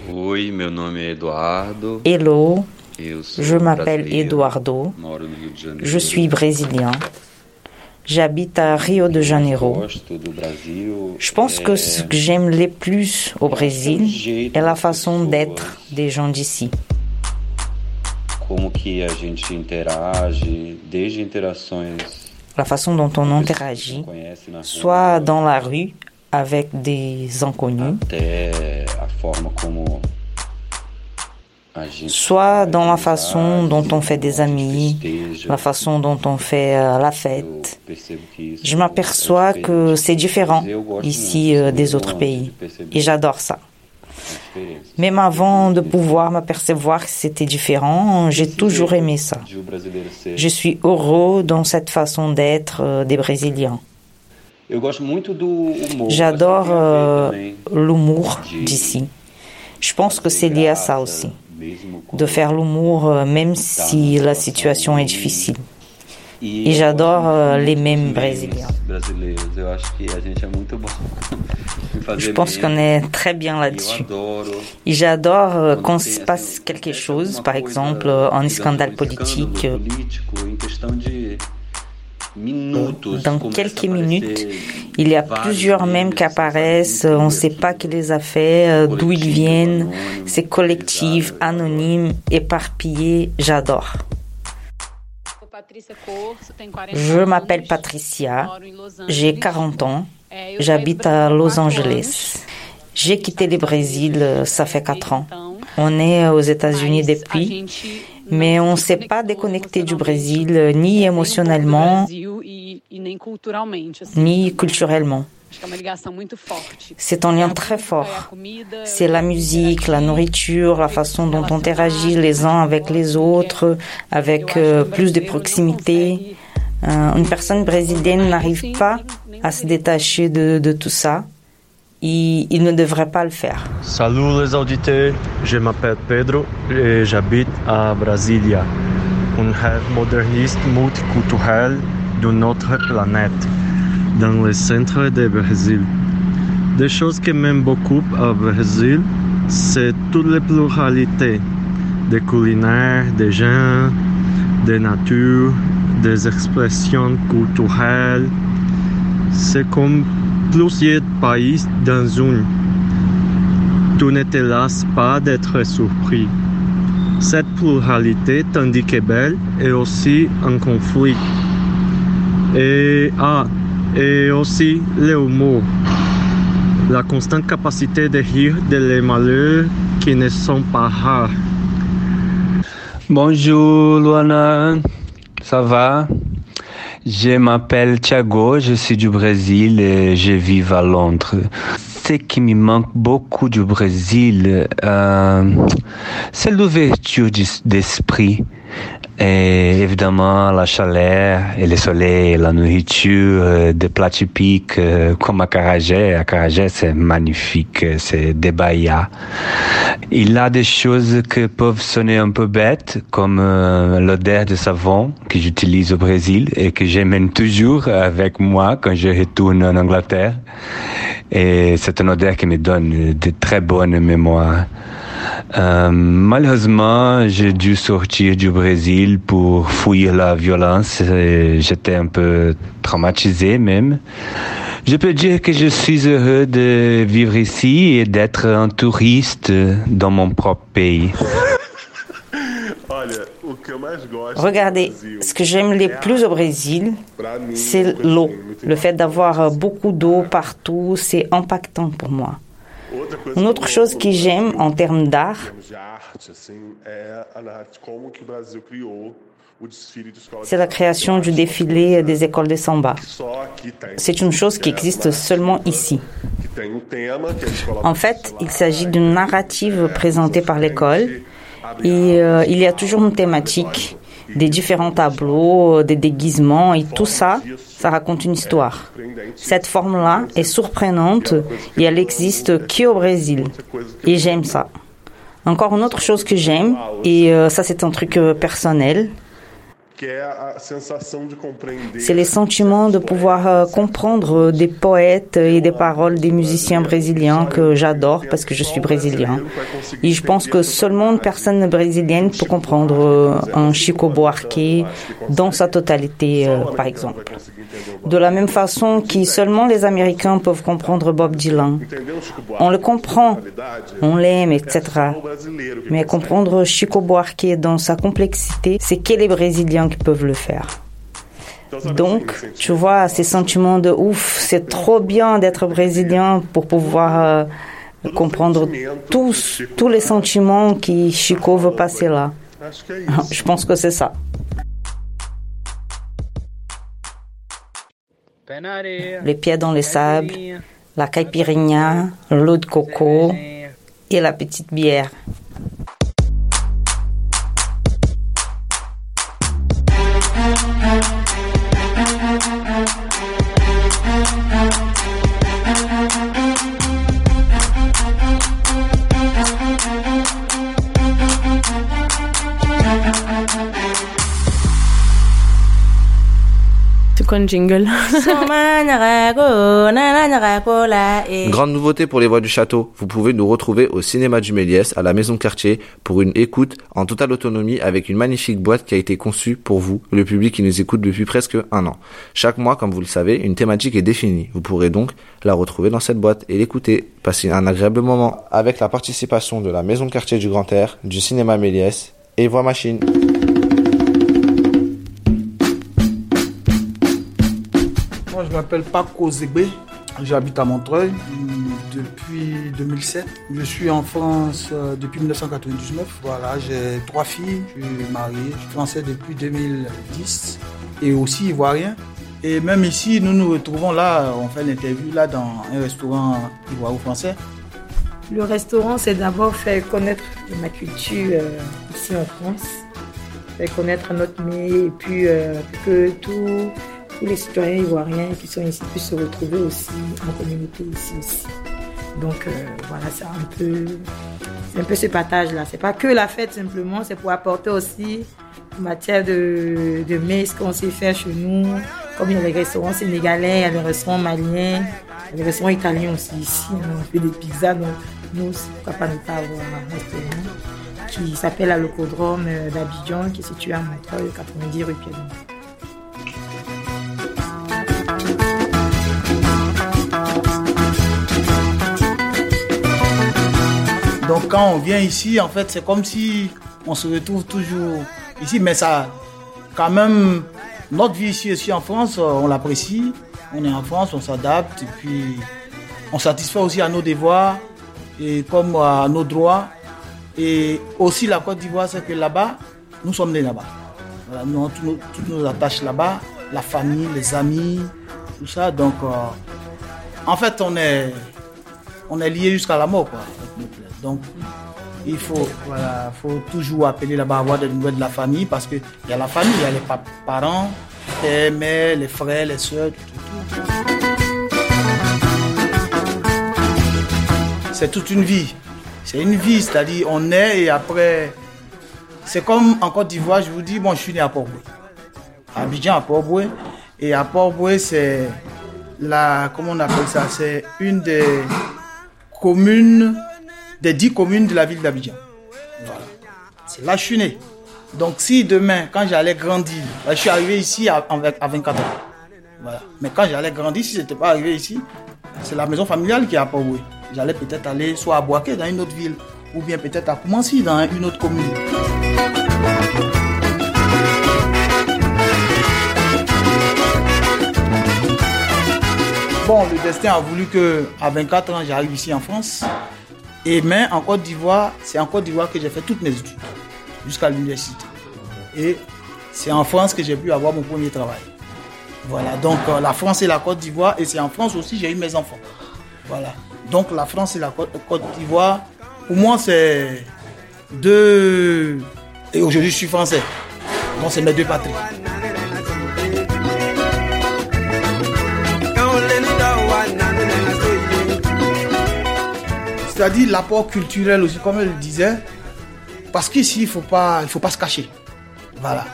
Oi, meu nome é Eduardo. Hello, je m'appelle Eduardo. Je suis brésilien. J'habite à Rio de Janeiro. Je pense que ce que j'aime le plus au Brésil est la façon d'être des gens d'ici. La façon dont on interagit, soit dans la rue avec des inconnus, soit dans la façon dont on fait des amis, la façon dont on fait euh, la fête. Je m'aperçois que c'est différent ici euh, des autres pays et j'adore ça. Même avant de pouvoir m'apercevoir que c'était différent, j'ai toujours aimé ça. Je suis heureux dans cette façon d'être euh, des Brésiliens. J'adore euh, l'humour d'ici. Je pense que c'est lié à ça aussi, de faire l'humour euh, même si la situation est difficile. Et j'adore les mêmes Brésiliens. Je pense qu'on est très bien là-dessus. Et j'adore quand il se passe quelque chose, par exemple un scandale politique. Dans quelques minutes, il y a plusieurs mêmes qui apparaissent, on ne sait pas qui les a fait, d'où ils viennent, c'est collectif, anonyme, éparpillé, j'adore. Je m'appelle Patricia, j'ai 40 ans, j'habite à Los Angeles. J'ai quitté le Brésil, euh, ça fait 4 ans. On est aux États-Unis depuis, mais on ne s'est pas déconnecté du Brésil, ni émotionnellement, ni culturellement. C'est un lien très fort. C'est la musique, la nourriture, la façon dont on interagit les uns avec les autres, avec euh, plus de proximité. Euh, une personne brésilienne n'arrive pas à se détacher de, de tout ça. Et il ne devrait pas le faire. Salut les auditeurs, je m'appelle Pedro et j'habite à Brasilia, un rêve moderniste multiculturel de notre planète dans le centre du Brésil. Des choses que m'aiment beaucoup au Brésil, c'est toute la pluralité des culinaires, des gens, des natures, des expressions culturelles. C'est comme plusieurs pays dans une. Tu ne te lasses pas d'être surpris. Cette pluralité, tandis que belle, est aussi un conflit. Et ah, et aussi l'humour. La constante capacité de rire de les malheurs qui ne sont pas rares. Bonjour Luana, ça va? Je m'appelle Thiago, je suis du Brésil et je vis à Londres. Ce qui me manque beaucoup du Brésil, euh, c'est l'ouverture d'esprit. Et évidemment, la chaleur et le soleil, la nourriture, euh, des plats typiques euh, comme Acarajé. Acarajé, c'est magnifique, c'est des baïas. Il a des choses qui peuvent sonner un peu bêtes, comme euh, l'odeur de savon que j'utilise au Brésil et que j'aime toujours avec moi quand je retourne en Angleterre. Et c'est une odeur qui me donne de très bonnes mémoires. Euh, malheureusement, j'ai dû sortir du Brésil pour fuir la violence. J'étais un peu traumatisé même. Je peux dire que je suis heureux de vivre ici et d'être un touriste dans mon propre pays. Regardez, ce que j'aime le plus au Brésil, c'est l'eau. Le fait d'avoir beaucoup d'eau partout, c'est impactant pour moi. Une autre chose que j'aime en termes d'art, c'est la création du défilé des écoles de samba. C'est une chose qui existe seulement ici. En fait, il s'agit d'une narrative présentée par l'école Et euh, il y a toujours une thématique, des différents tableaux, des déguisements et tout ça, ça raconte une histoire. Cette forme-là est surprenante et elle existe qu'au Brésil. Et j'aime ça. Encore une autre chose que j'aime, et euh, ça c'est un truc euh, personnel, c'est le sentiment de pouvoir euh, comprendre des poètes et des paroles des musiciens brésiliens que j'adore parce que je suis brésilien. Et je pense que seulement une personne brésilienne peut comprendre euh, un Chico Buarque dans sa totalité, euh, par exemple. De la même façon que seulement les Américains peuvent comprendre Bob Dylan. On le comprend, on l'aime, etc. Mais comprendre Chico Buarque dans sa complexité, c'est que les Brésiliens peuvent le faire. Donc, tu vois, ces sentiments de ouf, c'est trop bien d'être brésilien pour pouvoir euh, comprendre tous, tous les sentiments que Chico veut passer là. Je pense que c'est ça. Les pieds dans le sable, la caipirinha, l'eau de coco et la petite bière. Jingle Grande nouveauté pour les voix du château, vous pouvez nous retrouver au cinéma du Méliès à la maison quartier pour une écoute en totale autonomie avec une magnifique boîte qui a été conçue pour vous, le public qui nous écoute depuis presque un an. Chaque mois, comme vous le savez, une thématique est définie. Vous pourrez donc la retrouver dans cette boîte et l'écouter. Passer un agréable moment avec la participation de la maison quartier du Grand Air, du cinéma Méliès et Voix Machine. Je m'appelle Paco Zégbé. J'habite à Montreuil depuis 2007. Je suis en France euh, depuis 1999. Voilà, j'ai trois filles. Je suis marié. Je suis français depuis 2010 et aussi ivoirien. Et même ici, nous nous retrouvons là. On fait l'interview là dans un restaurant ivoiro-français. Le restaurant, c'est d'abord faire connaître ma culture euh, ici en France, faire connaître notre mets et puis euh, que tout les citoyens ivoiriens qui sont ici puissent se retrouver aussi en communauté ici aussi. Donc euh, voilà, c'est un peu, un peu ce partage-là. C'est pas que la fête simplement, c'est pour apporter aussi en matière de, de mets qu'on sait faire chez nous. Comme il y a les restaurants sénégalais, il y a les restaurants maliens, il y a les restaurants italiens aussi ici. On fait des pizzas, donc nous, pourquoi pas ne pas avoir un restaurant qui s'appelle la Locodrome euh, d'Abidjan, qui est situé à Montreuil, 90 rue Piedmont. Donc quand on vient ici, en fait, c'est comme si on se retrouve toujours ici, mais ça, quand même, notre vie ici aussi en France, on l'apprécie. On est en France, on s'adapte et puis on satisfait aussi à nos devoirs et comme à nos droits. Et aussi la Côte d'Ivoire, c'est que là-bas, nous sommes nés là-bas. Nous, toutes nos attaches là-bas, la famille, les amis, tout ça. Donc, euh, en fait, on est, on est lié jusqu'à la mort. Quoi. Donc, il faut, voilà, faut toujours appeler là-bas, avoir des nouvelles de la famille parce qu'il y a la famille, il y a les parents, les mères, les frères, les soeurs, tout, tout. C'est toute une vie. C'est une vie, c'est-à-dire on est et après, c'est comme en Côte d'Ivoire, je vous dis, bon, je suis né à Port-Boué. À Abidjan, à Port-Boué. Et à Port-Boué, c'est la, comment on appelle ça, c'est une des communes des dix communes de la ville d'Abidjan. Voilà. C'est là que je suis né. Donc si demain, quand j'allais grandir, je suis arrivé ici à, 24 ans. Voilà. Mais quand j'allais grandir, si je n'étais pas arrivé ici, c'est la maison familiale qui a pas oué. J'allais peut-être aller soit à Boaké dans une autre ville, ou bien peut-être à Koumansi dans une autre commune. Bon, le destin a voulu que à 24 ans, j'arrive ici en France. Et mais en Côte d'Ivoire, c'est en Côte d'Ivoire que j'ai fait toutes mes études, jusqu'à l'université. Et c'est en France que j'ai pu avoir mon premier travail. Voilà, donc euh, la France et la Côte d'Ivoire, et c'est en France aussi j'ai eu mes enfants. Voilà, donc la France et la Côte d'Ivoire, pour moi c'est deux. Et aujourd'hui, je suis français. Donc, c'est mes deux patries. C'est-à-dire l'apport culturel aussi, comme elle le disait. Parce qu'ici, il ne faut, pas, faut pas se cacher. Voilà.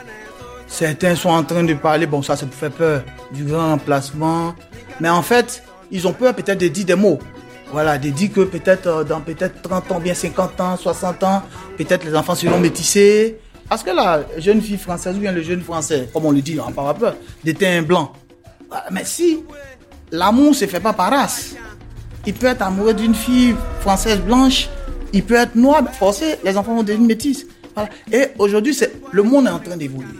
Certains sont en train de parler, bon, ça, ça me fait peur, du grand emplacement. Mais en fait, ils ont peur peut-être de dire des mots. Voilà, de dire que peut-être euh, dans peut-être 30 ans, bien 50 ans, 60 ans, peut-être les enfants seront métissés. Parce que la jeune fille française ou bien le jeune français, comme on le dit en par peur, d'être un blanc. Mais si l'amour se fait pas par race, il peut être amoureux d'une fille française blanche, il peut être noir, forcé, les enfants vont devenir métis. Voilà. Et aujourd'hui, c'est le monde est en train d'évoluer.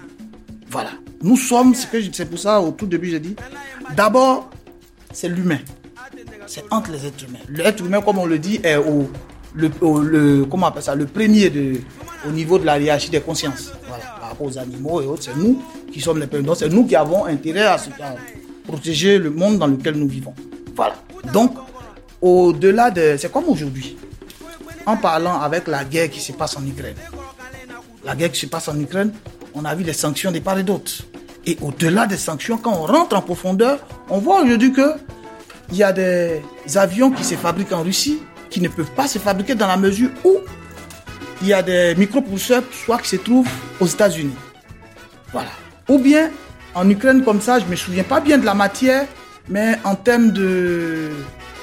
Voilà. Nous sommes, c'est pour ça au tout début j'ai dit, d'abord, c'est l'humain. C'est entre les êtres humains. L'être humain, comme on le dit, est au, le, comment on appelle ça, le premier de, au niveau de la hiérarchie des consciences. Voilà. Par rapport aux animaux et autres, c'est nous qui sommes les premiers. c'est nous qui avons intérêt à, à protéger le monde dans lequel nous vivons. Voilà. Donc, au-delà de... C'est comme aujourd'hui. En parlant avec la guerre qui se passe en Ukraine. La guerre qui se passe en Ukraine, on a vu les sanctions des part et d'autres. Et au-delà des sanctions, quand on rentre en profondeur, on voit aujourd'hui que il y a des avions qui se fabriquent en Russie qui ne peuvent pas se fabriquer dans la mesure où il y a des micropropulseurs soit qui se trouvent aux États-Unis. Voilà. Ou bien en Ukraine comme ça, je me souviens pas bien de la matière, mais en termes de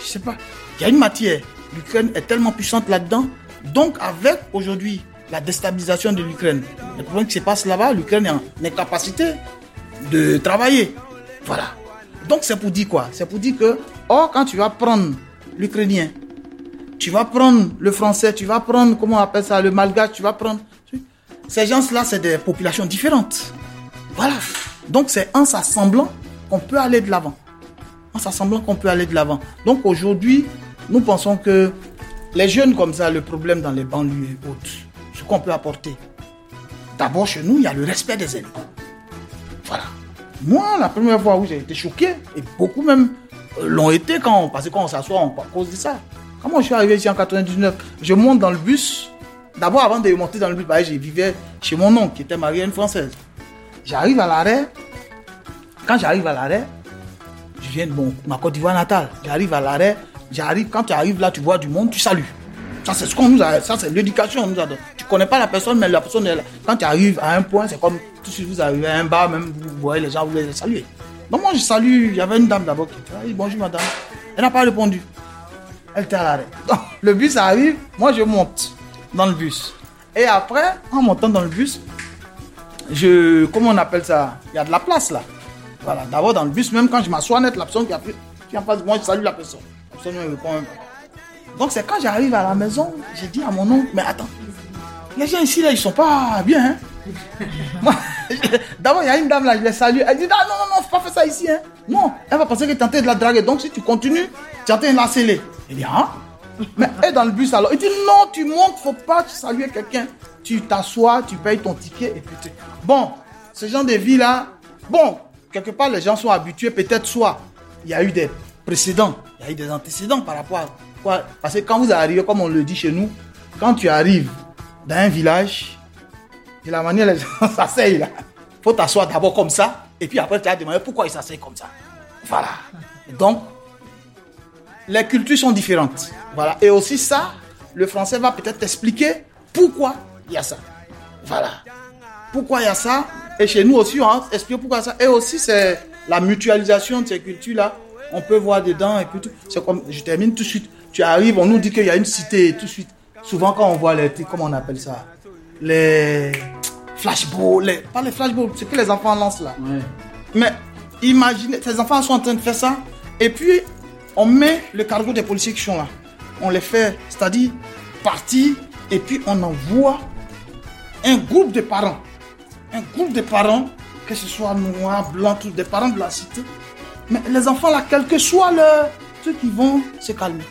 je sais pas, il y a une matière. L'Ukraine est tellement puissante là-dedans. Donc, avec aujourd'hui la déstabilisation de l'Ukraine, le problème qui se passe là-bas, l'Ukraine est en incapacité de travailler. Voilà. Donc, c'est pour dire quoi? C'est pour dire que, or, quand tu vas prendre l'Ukrainien, tu vas prendre le français, tu vas prendre, comment on appelle ça, le malgache, tu vas prendre. Ces gens-là, c'est des populations différentes. Voilà. Donc, c'est en s'assemblant qu'on peut aller de l'avant en s'assemblant qu'on peut aller de l'avant. Donc aujourd'hui, nous pensons que les jeunes comme ça, le problème dans les banlieues et autres, ce qu'on peut apporter. D'abord chez nous, il y a le respect des aînés. Voilà. Moi, la première fois où j'ai été choqué, et beaucoup même euh, l'ont été quand, parce que quand on s'assoit, on cause de ça. Quand moi je suis arrivé ici en 99, je monte dans le bus. D'abord, avant de monter dans le bus, bah, je vivais chez mon oncle qui était marié à une Française. J'arrive à l'arrêt. Quand j'arrive à l'arrêt, viens de ma Côte d'Ivoire natale. J'arrive à l'arrêt, j'arrive, quand tu arrives là, tu vois du monde, tu salues. Ça, c'est ce qu'on nous a, ça, c'est l'éducation. Nous a, tu connais pas la personne, mais la personne est là. Quand tu arrives à un point, c'est comme tout de suite vous arrivez à un bar, même vous voyez les gens, vous les saluez. Donc moi, je salue, il y avait une dame d'abord qui dit bonjour madame. Elle n'a pas répondu. Elle était à l'arrêt. le bus arrive, moi je monte dans le bus. Et après, en montant dans le bus, je, comment on appelle ça? Il y a de la place là. Voilà, d'abord dans le bus, même quand je m'assois net, la personne qui a pris, en face de moi, je salue la personne. La. Donc c'est quand j'arrive à la maison, j'ai dit à mon oncle, mais attends, les gens ici là, ils sont pas bien. Hein? D'abord, il y a une dame là, je les salue. Elle dit, ah non, non, non, faut pas faire ça ici. Hein. Non, elle va penser que tu es de la draguer. Donc si tu continues, tu es en train de la sceller. Elle dit, ah Mais elle dans le bus alors. Il dit, non, tu montes, faut pas saluer quelqu'un. Tu t'assois, tu payes ton ticket et puis tu... Bon, ce genre de vie là, bon, quelque part, les gens sont habitués, peut-être soit il y a eu des précédents, il y a eu des antécédents par rapport à quoi. Parce que quand vous arrivez, comme on le dit chez nous, quand tu arrives dans un village, de la manière les gens s'asseyent là, faut t'asseoir d'abord comme ça, et puis après tu as demandé pourquoi ils s'asseyent comme ça. Voilà. Donc, les cultures sont différentes. Voilà. Et aussi ça, le français va peut-être expliquer pourquoi il y a ça. Voilà. Pourquoi il y a ça et chez nous aussi, on explique pourquoi ça. Et aussi, c'est la mutualisation de ces cultures-là. On peut voir dedans et puis tout. C'est comme, je termine tout de suite. Tu arrives, on nous dit qu'il y a une cité tout de suite. Souvent, quand on voit les, comment on appelle ça Les flashballs, les, pas les flashballs, c'est que les enfants lancent là. Mais imaginez, ces enfants sont en train de faire ça. Et puis, on met le cargo des policiers qui sont là. On les fait, c'est-à-dire partir, et puis on envoie un groupe de parents un groupe de parents, que ce soit noirs, blancs, tous des parents de la cité. Mais les enfants là, quel que soit leur, ceux qui vont se calmer.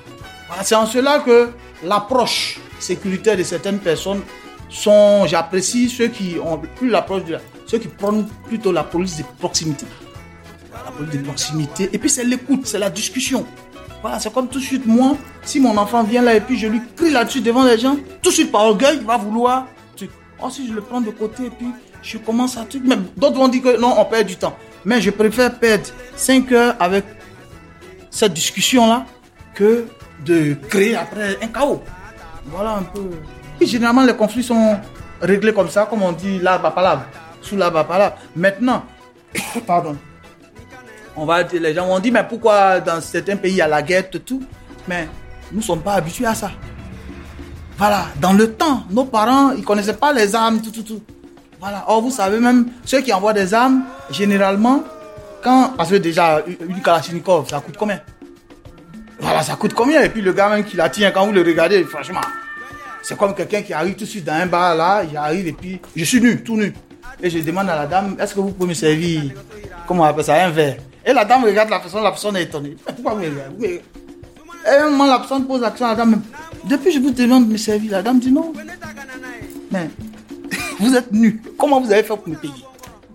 c'est en cela que l'approche sécuritaire de certaines personnes sont, j'apprécie ceux qui ont plus l'approche de la, ceux qui prennent plutôt la police de proximité. La police de proximité. Et puis c'est l'écoute, c'est la discussion. Voilà, c'est comme tout de suite, moi, si mon enfant vient là et puis je lui crie là-dessus devant les gens, tout de suite par orgueil, il va vouloir. Oh, si je le prends de côté et puis je commence à tout. Même d'autres vont dire que non, on perd du temps. Mais je préfère perdre 5 heures avec cette discussion-là que de créer après un chaos. Voilà un peu. Généralement, les conflits sont réglés comme ça, comme on dit l'arbre à palabre, sous l'arbre à palabre. Maintenant, pardon, on va dire, les gens vont dire, mais pourquoi dans certains pays il y a la guerre, tout, mais nous ne sommes pas habitués à ça. Voilà, dans le temps, nos parents, ils ne connaissaient pas les armes, tout, tout, tout. Or vous savez même, ceux qui envoient des armes, généralement, quand, parce que déjà, une Kalachnikov, ça coûte combien? Voilà, ça coûte combien? Et puis le gars même qui la tient, quand vous le regardez, franchement, c'est comme quelqu'un qui arrive tout de suite dans un bar là, il arrive et puis je suis nu, tout nu. Et je demande à la dame, est-ce que vous pouvez me servir, comment on appelle ça, un verre? Et la dame regarde la personne, la personne est étonnée. Pourquoi vous Et un moment, la personne pose l'action à la dame, depuis je vous demande de me servir, la dame dit non. Mais vous êtes nu, comment vous avez fait pour me payer?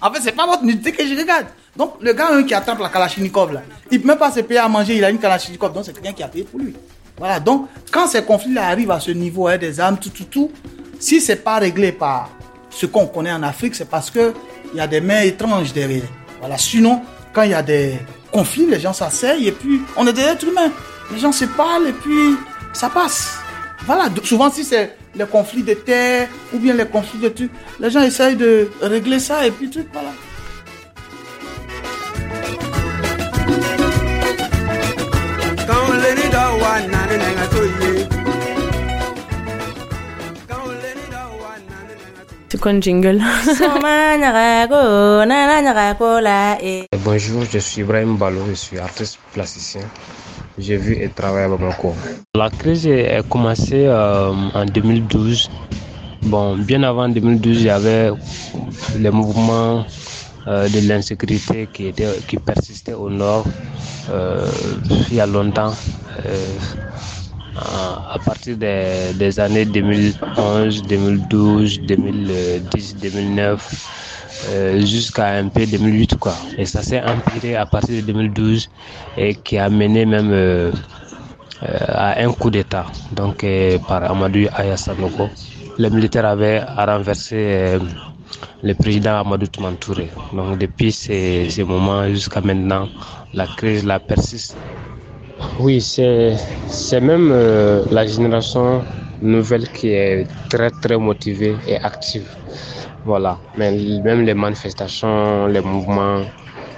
En fait, c'est pas votre nudité que je regarde. Donc, le gars qui attrape la Kalachnikov, là, il ne peut même pas se payer à manger, il a une Kalachnikov, donc c'est quelqu'un qui a payé pour lui. Voilà, donc quand ces conflits-là arrivent à ce niveau, hein, des armes, tout, tout, tout, si c'est pas réglé par ce qu'on connaît en Afrique, c'est parce qu'il y a des mains étranges derrière. Voilà, sinon, quand il y a des conflits, les gens s'asseyent et puis on est des êtres humains. Les gens se parlent et puis ça passe. Voilà, souvent si c'est les conflits de terre ou bien les conflits de tout, les gens essayent de régler ça et puis tout, voilà. C'est quoi un jingle? Bonjour, je suis Ibrahim Balo, je suis artiste plasticien. J'ai vu et travaillé à Bamako. La crise a commencé euh, en 2012. Bon, bien avant 2012, il y avait les mouvements euh, de l'insécurité qui, qui persistaient au nord euh, il y a longtemps. à partir des, des, années 2011, 2012, 2010, 2009, jusqu'à un peu 2008 quoi. Et ça s'est empiré à partir de 2012 et qui a mené même euh, à un coup d'État, donc par Amadou Ayasanoko. Les militaires avaient renversé le président Amadou Toumantouré. Donc depuis ces, moments jusqu'à maintenant, la crise la persiste. Oui, c'est même euh, la génération nouvelle qui est très très motivée et active. Voilà, mais même les manifestations, les mouvements,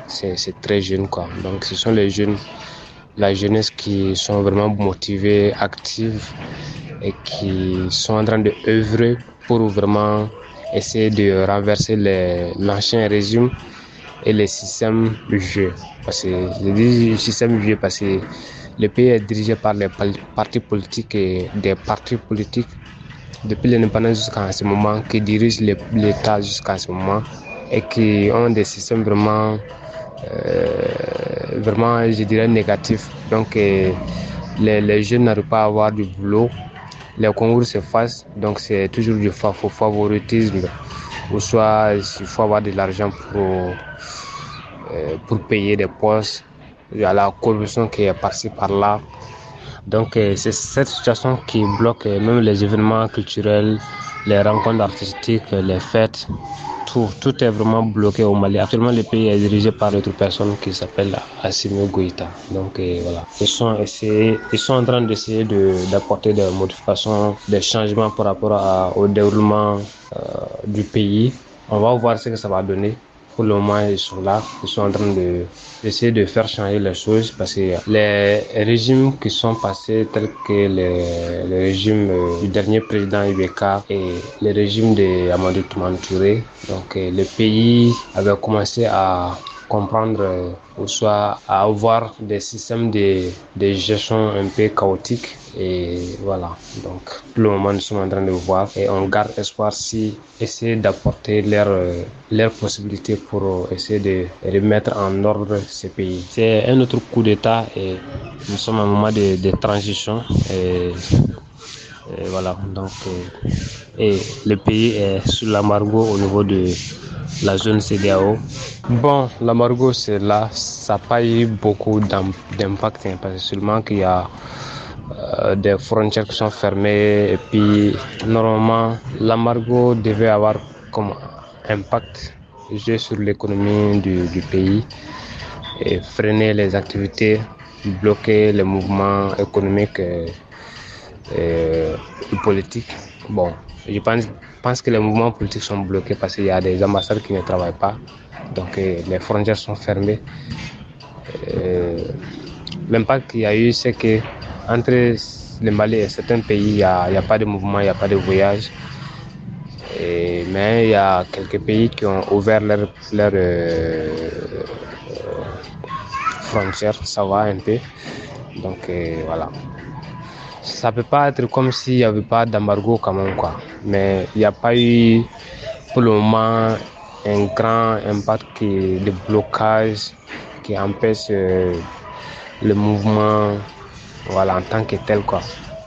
c'est très jeune quoi. Donc ce sont les jeunes, la jeunesse qui sont vraiment motivés, actives et qui sont en train de œuvrer pour vraiment essayer de renverser l'ancien régime et les systèmes vieux. Parce que je dis système vieux parce que le pays est dirigé par les partis politiques et des partis politiques depuis l'indépendance jusqu'à ce moment qui dirigent l'État jusqu'à ce moment et qui ont des systèmes vraiment, euh, vraiment je dirais, négatifs. Donc les, les jeunes n'arrivent pas à avoir du boulot les concours se fassent, donc c'est toujours du favoritisme, ou soit il faut avoir de l'argent pour, euh, pour payer des postes, il y a la corruption qui est passée par là. Donc euh, c'est cette situation qui bloque euh, même les événements culturels, les rencontres artistiques, les fêtes tout, est vraiment bloqué au Mali. Actuellement, le pays est dirigé par une autre personne qui s'appelle Assimi Goïta. Donc euh, voilà, ils sont, ils sont en train d'essayer d'apporter des modifications, des changements par rapport au déroulement euh, du pays. On va voir ce que ça va donner. Pour le moment, ils sont là, ils sont en train de essayer de faire changer les choses parce que les régimes qui sont passés tels que le, régime euh, du dernier président Ibeka et le régime de Amadou Toumane donc euh, le pays avait commencé à comprendre euh, ou soit à avoir des systèmes de, de gestion un peu chaotiques et voilà, donc pour le moment, nous sommes en train de voir et on garde espoir si essayer d'apporter leurs leur possibilités pour essayer de remettre en ordre ce pays. C'est un autre coup d'État et nous sommes à un moment de, de transition. Et, voilà, donc et le pays est sous l'embargo au niveau de, la zone CDAO. Bon, l'embargo, c'est là, ça n'a pas eu beaucoup d'impact, hein, parce que seulement qu'il y a euh, des frontières qui sont fermées et puis normalement l'embargo devait avoir comme impact sur l'économie du, pays et freiner les activités, bloquer les mouvements économiques et politiques. Bon, je pense, que les mouvements politiques sont bloqués parce qu'il y a des ambassades qui ne travaillent pas, donc les frontières sont fermées. L'impact qu'il y a eu, c'est que entre le Mali et certains pays, il n'y a, pas de mouvement, il n'y a pas de voyage. Mais il y a quelques pays qui ont ouvert leurs leur, euh, frontières, ça va un peu. Donc euh, voilà. Ça peut pas être comme s'il n'y avait pas d'embargo quand même, quoi. Mais il n'y a pas eu pour le moment un grand impact qui, de blocage qui empêche euh, le mouvement voilà, en tant que tel, quoi.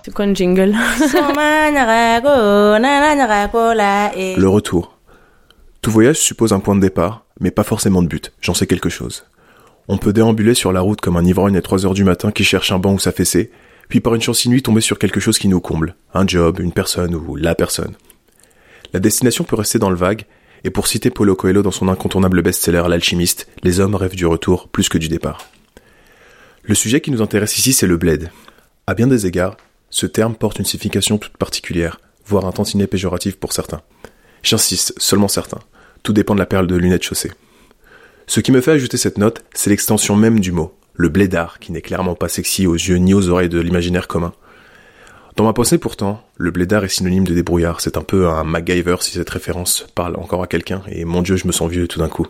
C'est quoi un jingle? Le retour. Tout voyage suppose un point de départ, mais pas forcément de but, j'en sais quelque chose. On peut déambuler sur la route comme un ivrogne à 3 heures du matin qui cherche un banc où s'affaisser, puis par une chance inouïe tomber sur quelque chose qui nous comble, un job, une personne ou la personne. La destination peut rester dans le vague, et pour citer Paulo Coelho dans son incontournable best-seller L'alchimiste, les hommes rêvent du retour plus que du départ. Le sujet qui nous intéresse ici, c'est le bled. À bien des égards, ce terme porte une signification toute particulière, voire un tantinet péjoratif pour certains. J'insiste, seulement certains. Tout dépend de la perle de lunettes chaussées. Ce qui me fait ajouter cette note, c'est l'extension même du mot, le blédard, qui n'est clairement pas sexy aux yeux ni aux oreilles de l'imaginaire commun. Dans ma pensée pourtant, le blédard est synonyme de débrouillard, c'est un peu un MacGyver si cette référence parle encore à quelqu'un, et mon dieu je me sens vieux tout d'un coup.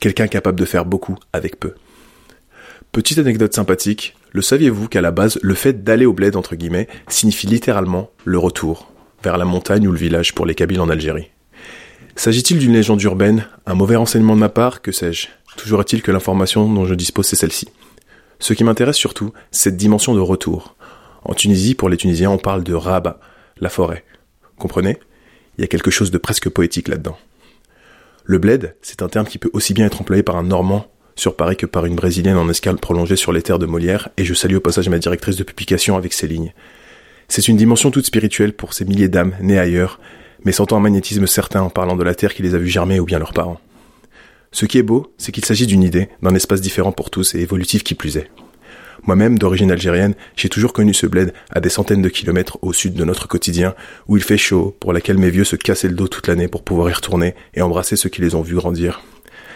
Quelqu'un capable de faire beaucoup avec peu. Petite anecdote sympathique, le saviez-vous qu'à la base, le fait d'aller au bled, entre guillemets, signifie littéralement le retour, vers la montagne ou le village pour les Kabyles en Algérie? S'agit-il d'une légende urbaine, un mauvais renseignement de ma part, que sais-je? Toujours est-il que l'information dont je dispose c'est celle-ci. Ce qui m'intéresse surtout, c'est cette dimension de retour. En Tunisie, pour les Tunisiens, on parle de Rabat, la forêt. Comprenez? Il y a quelque chose de presque poétique là-dedans. Le bled, c'est un terme qui peut aussi bien être employé par un Normand sur Paris que par une Brésilienne en escale prolongée sur les terres de Molière, et je salue au passage ma directrice de publication avec ces lignes. C'est une dimension toute spirituelle pour ces milliers d'âmes nées ailleurs, mais sentant un magnétisme certain en parlant de la terre qui les a vus germer ou bien leurs parents. Ce qui est beau, c'est qu'il s'agit d'une idée, d'un espace différent pour tous et évolutif qui plus est. Moi-même, d'origine algérienne, j'ai toujours connu ce bled à des centaines de kilomètres au sud de notre quotidien, où il fait chaud, pour laquelle mes vieux se cassaient le dos toute l'année pour pouvoir y retourner et embrasser ceux qui les ont vus grandir.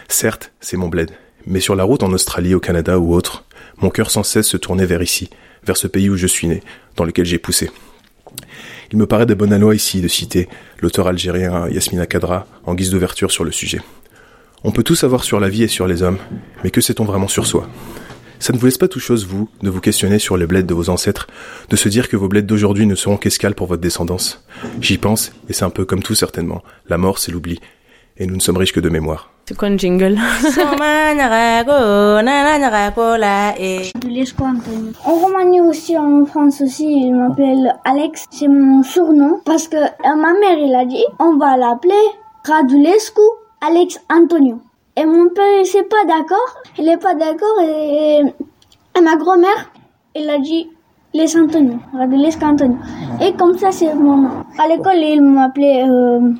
Certes, c'est mon bled, mais sur la route en Australie, au Canada ou autre, mon cœur sans cesse se tournait vers ici, vers ce pays où je suis né, dans lequel j'ai poussé. Il me paraît de bonne loi ici de citer l'auteur algérien Yasmina Kadra en guise d'ouverture sur le sujet. On peut tout savoir sur la vie et sur les hommes, mais que sait-on vraiment sur soi? Ça ne vous laisse pas tout chose, vous, de vous questionner sur les bleds de vos ancêtres, de se dire que vos bleds d'aujourd'hui ne seront qu'escales pour votre descendance J'y pense, et c'est un peu comme tout certainement. La mort, c'est l'oubli. Et nous ne sommes riches que de mémoire. C'est quoi jingle? En Roumanie aussi, en France aussi, il m'appelle Alex. C'est mon surnom parce que euh, ma mère, il a dit, on va l'appeler Radulescu Alex Antonio. Et mon père, il n'est pas d'accord. Il est pas d'accord et, ma grand-mère, elle a dit Les Antonio, Radulescu Antonio. Et comme ça, c'est mon nom. À l'école, il m'appelait euh,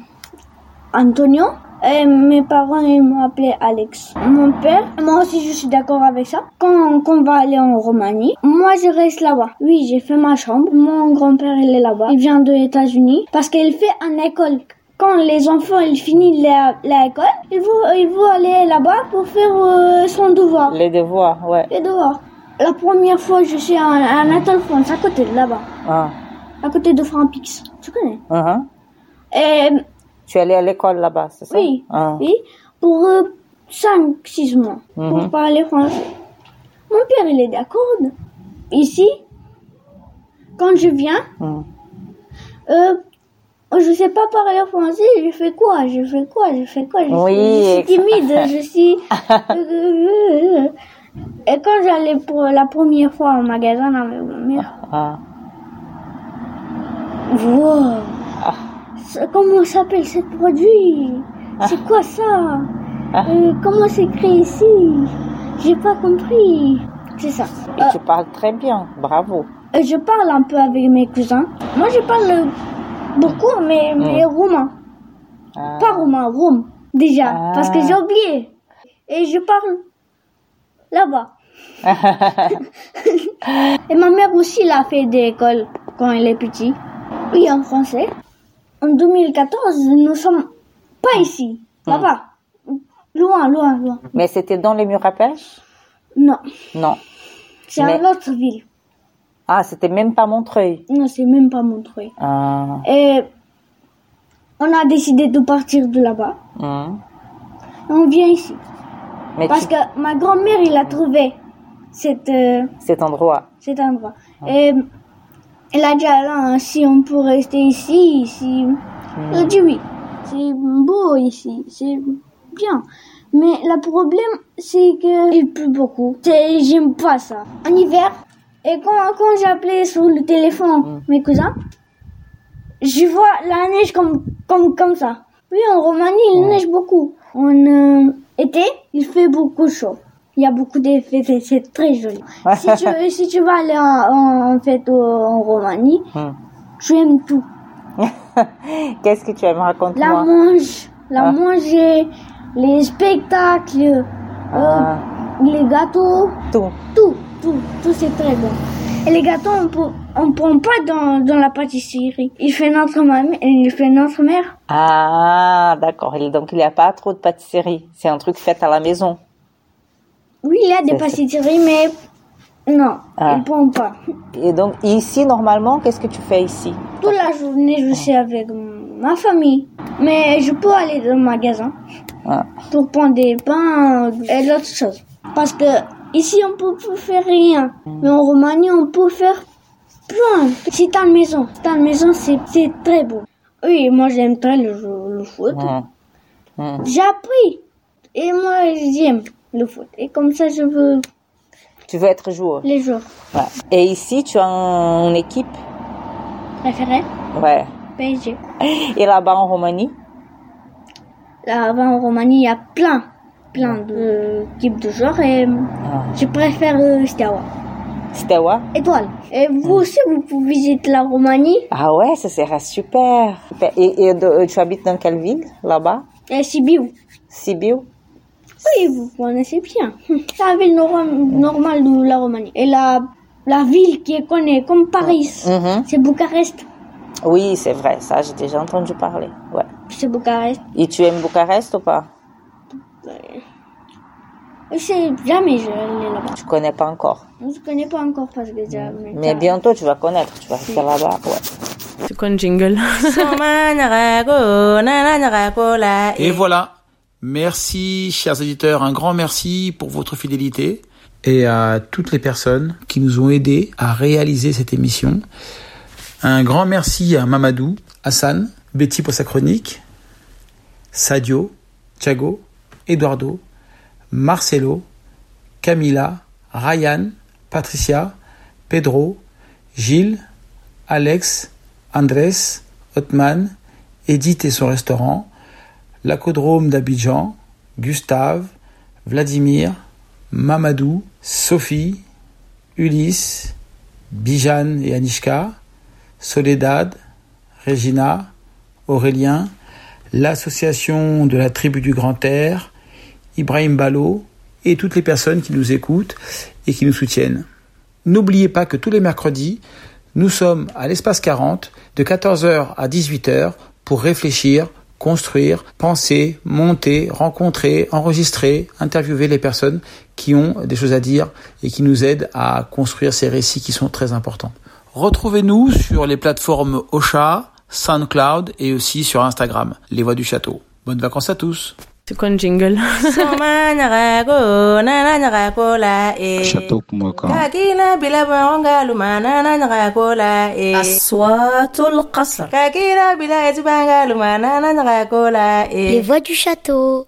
Antonio. Et mes parents, ils m'ont appelé Alex. Mon père, moi aussi, je suis d'accord avec ça. Quand, on va aller en Roumanie, moi, je reste là-bas. Oui, j'ai fait ma chambre. Mon grand-père, il est là-bas. Il vient des États-Unis parce qu'il fait une école. Quand les enfants, ils finissent l'école, ils vont, ils vont aller là-bas pour faire euh, son devoir. Les devoirs, ouais. Les devoirs. La première fois, je suis à, à Natal France, à côté de là-bas. Ah. À côté de Frampix. Tu connais? Uh-huh. Et tu es allé à l'école là-bas, c'est ça? Oui, Ah. oui, pour 5-6 mois, pour Mhm. parler français. Mon père, il est d'accord. Ici, quand je viens, Mhm. euh, je sais pas parler français, je fais quoi? Je fais quoi? Je fais quoi? Je, Oui, suis, je suis ex- timide, je suis... Et quand j'allais pour la première fois au magasin avec ma mère, Ah. wow, Ça- comment s'appelle ce produit? C'est quoi ça? Euh, Comment c'est écrit ici? J'ai pas compris. C'est ça. Et tu parles très bien, bravo. Euh, je parle un peu avec mes cousins. Moi, je parle beaucoup, mais, mais roumain. Ah. Pas roumain, roum, déjà. Parce que j'ai oublié. Et je parle là-bas. Et ma mère aussi, elle a fait des écoles quand elle est petite. Oui, en français. En 2014, nous sommes pas ici, là-bas. Loin, loin, loin. Mais c'était dans les murs à pêche? Non, Non. c'est Mais- une autre ville. Ah, c'était même pas Montreuil. Non, c'est même pas Montreuil. Ah. Et on a décidé de partir de là-bas. Et on vient ici. Mais Parce tu- que ma grand-mère, il a trouvé cette, euh, cet endroit. cet endroit. Et elle a dit à Alain, si on peut rester ici, si... Elle a dit oui. C'est beau ici, c'est bien. Mais le problème, c'est que il pleut beaucoup. J'aime pas ça. En hiver, et quand, quand j'appelais sur le téléphone mes cousins, je vois la neige comme, comme, comme ça. Oui, en Roumanie, il neige beaucoup. En euh, été, il fait beaucoup chaud. Il y a beaucoup d'effets, c'est- très joli. si, tu, si tu vas aller en, en, en fait au- en Roumanie, Hum. tu aimes tout. Qu'est-ce que tu aimes? Raconter La moi mange, la Ah. manger, les spectacles, euh, Ah. les gâteaux. Tout. Tout, tout, tout c'est très bon. Et les gâteaux, on peut, on prend pas dans, dans la pâtisserie. Il fait notre mamie, il fait notre mère. Ah, d'accord. Donc il n'y a pas trop de pâtisserie. C'est un truc fait à la maison. Oui, il y a des pâtisseries, mais non, Ah. il prend pas. Et donc ici, normalement, qu'est-ce que tu fais ici? Toute la journée, je suis avec ma famille. Mais je peux aller dans le magasin Ah. pour prendre des pains et d'autres choses. Parce que ici, on peut plus faire rien. Mais en Roumanie, on peut faire plein. Si t'as une maison, t'as une maison, c'est c'est très beau. Oui, moi, j'aime très le, le foot. J'ai appris. Et moi, j'aime le foot. Et comme ça, je veux Tu veux être joueur les jours Ouais. Et ici, tu as une équipe préférés. Ouais. PSG. Et là-bas en Roumanie? Là-bas en Roumanie, il y a plein, plein de types de joueurs et Ah. je préfère euh, Steaua. Steaua Étoile. Et vous aussi, vous pouvez visiter la Roumanie Ah ouais, ça serait super. Et, et de- tu habites dans quelle ville là-bas? Sibiu. Sibiu Oui, vous connaissez bien. C'est la ville nor- normale de la Roumanie. Et la, la ville qui est connue comme Paris, Mhm. c'est Bucarest. Oui, c'est vrai, ça j'ai déjà entendu parler. Ouais. C'est Bucarest. Et tu aimes Bucarest ou pas? Je sais jamais je vais aller là-bas. Tu connais pas encore. Je ne connais pas encore parce que jamais. Mais bientôt tu vas connaître, tu vas rester là-bas. Ouais. C'est quoi un jingle Et voilà. Merci, chers auditeurs, un grand merci pour votre fidélité et à toutes les personnes qui nous ont aidés à réaliser cette émission. Un grand merci à Mamadou, Hassan, Betty pour sa chronique, Sadio, Thiago, Eduardo, Marcelo, Camila, Ryan, Patricia, Pedro, Gilles, Alex, Andrés, Otman, Edith et son restaurant, l'Acodrome d'Abidjan, Gustave, Vladimir, Mamadou, Sophie, Ulysse, Bijan et Anishka, Soledad, Regina, Aurélien, l'association de la tribu du Grand Air, Ibrahim Balo et toutes les personnes qui nous écoutent et qui nous soutiennent. N'oubliez pas que tous les mercredis, nous sommes à l'espace 40 de 14h à 18h pour réfléchir, construire, penser, monter, rencontrer, enregistrer, interviewer les personnes qui ont des choses à dire et qui nous aident à construire ces récits qui sont très importants. Retrouvez-nous sur les plateformes Ocha, SoundCloud et aussi sur Instagram, Les Voix du Château. Bonnes vacances à tous. C'est quoi un jingle? Château Kumaka. Les voix du château.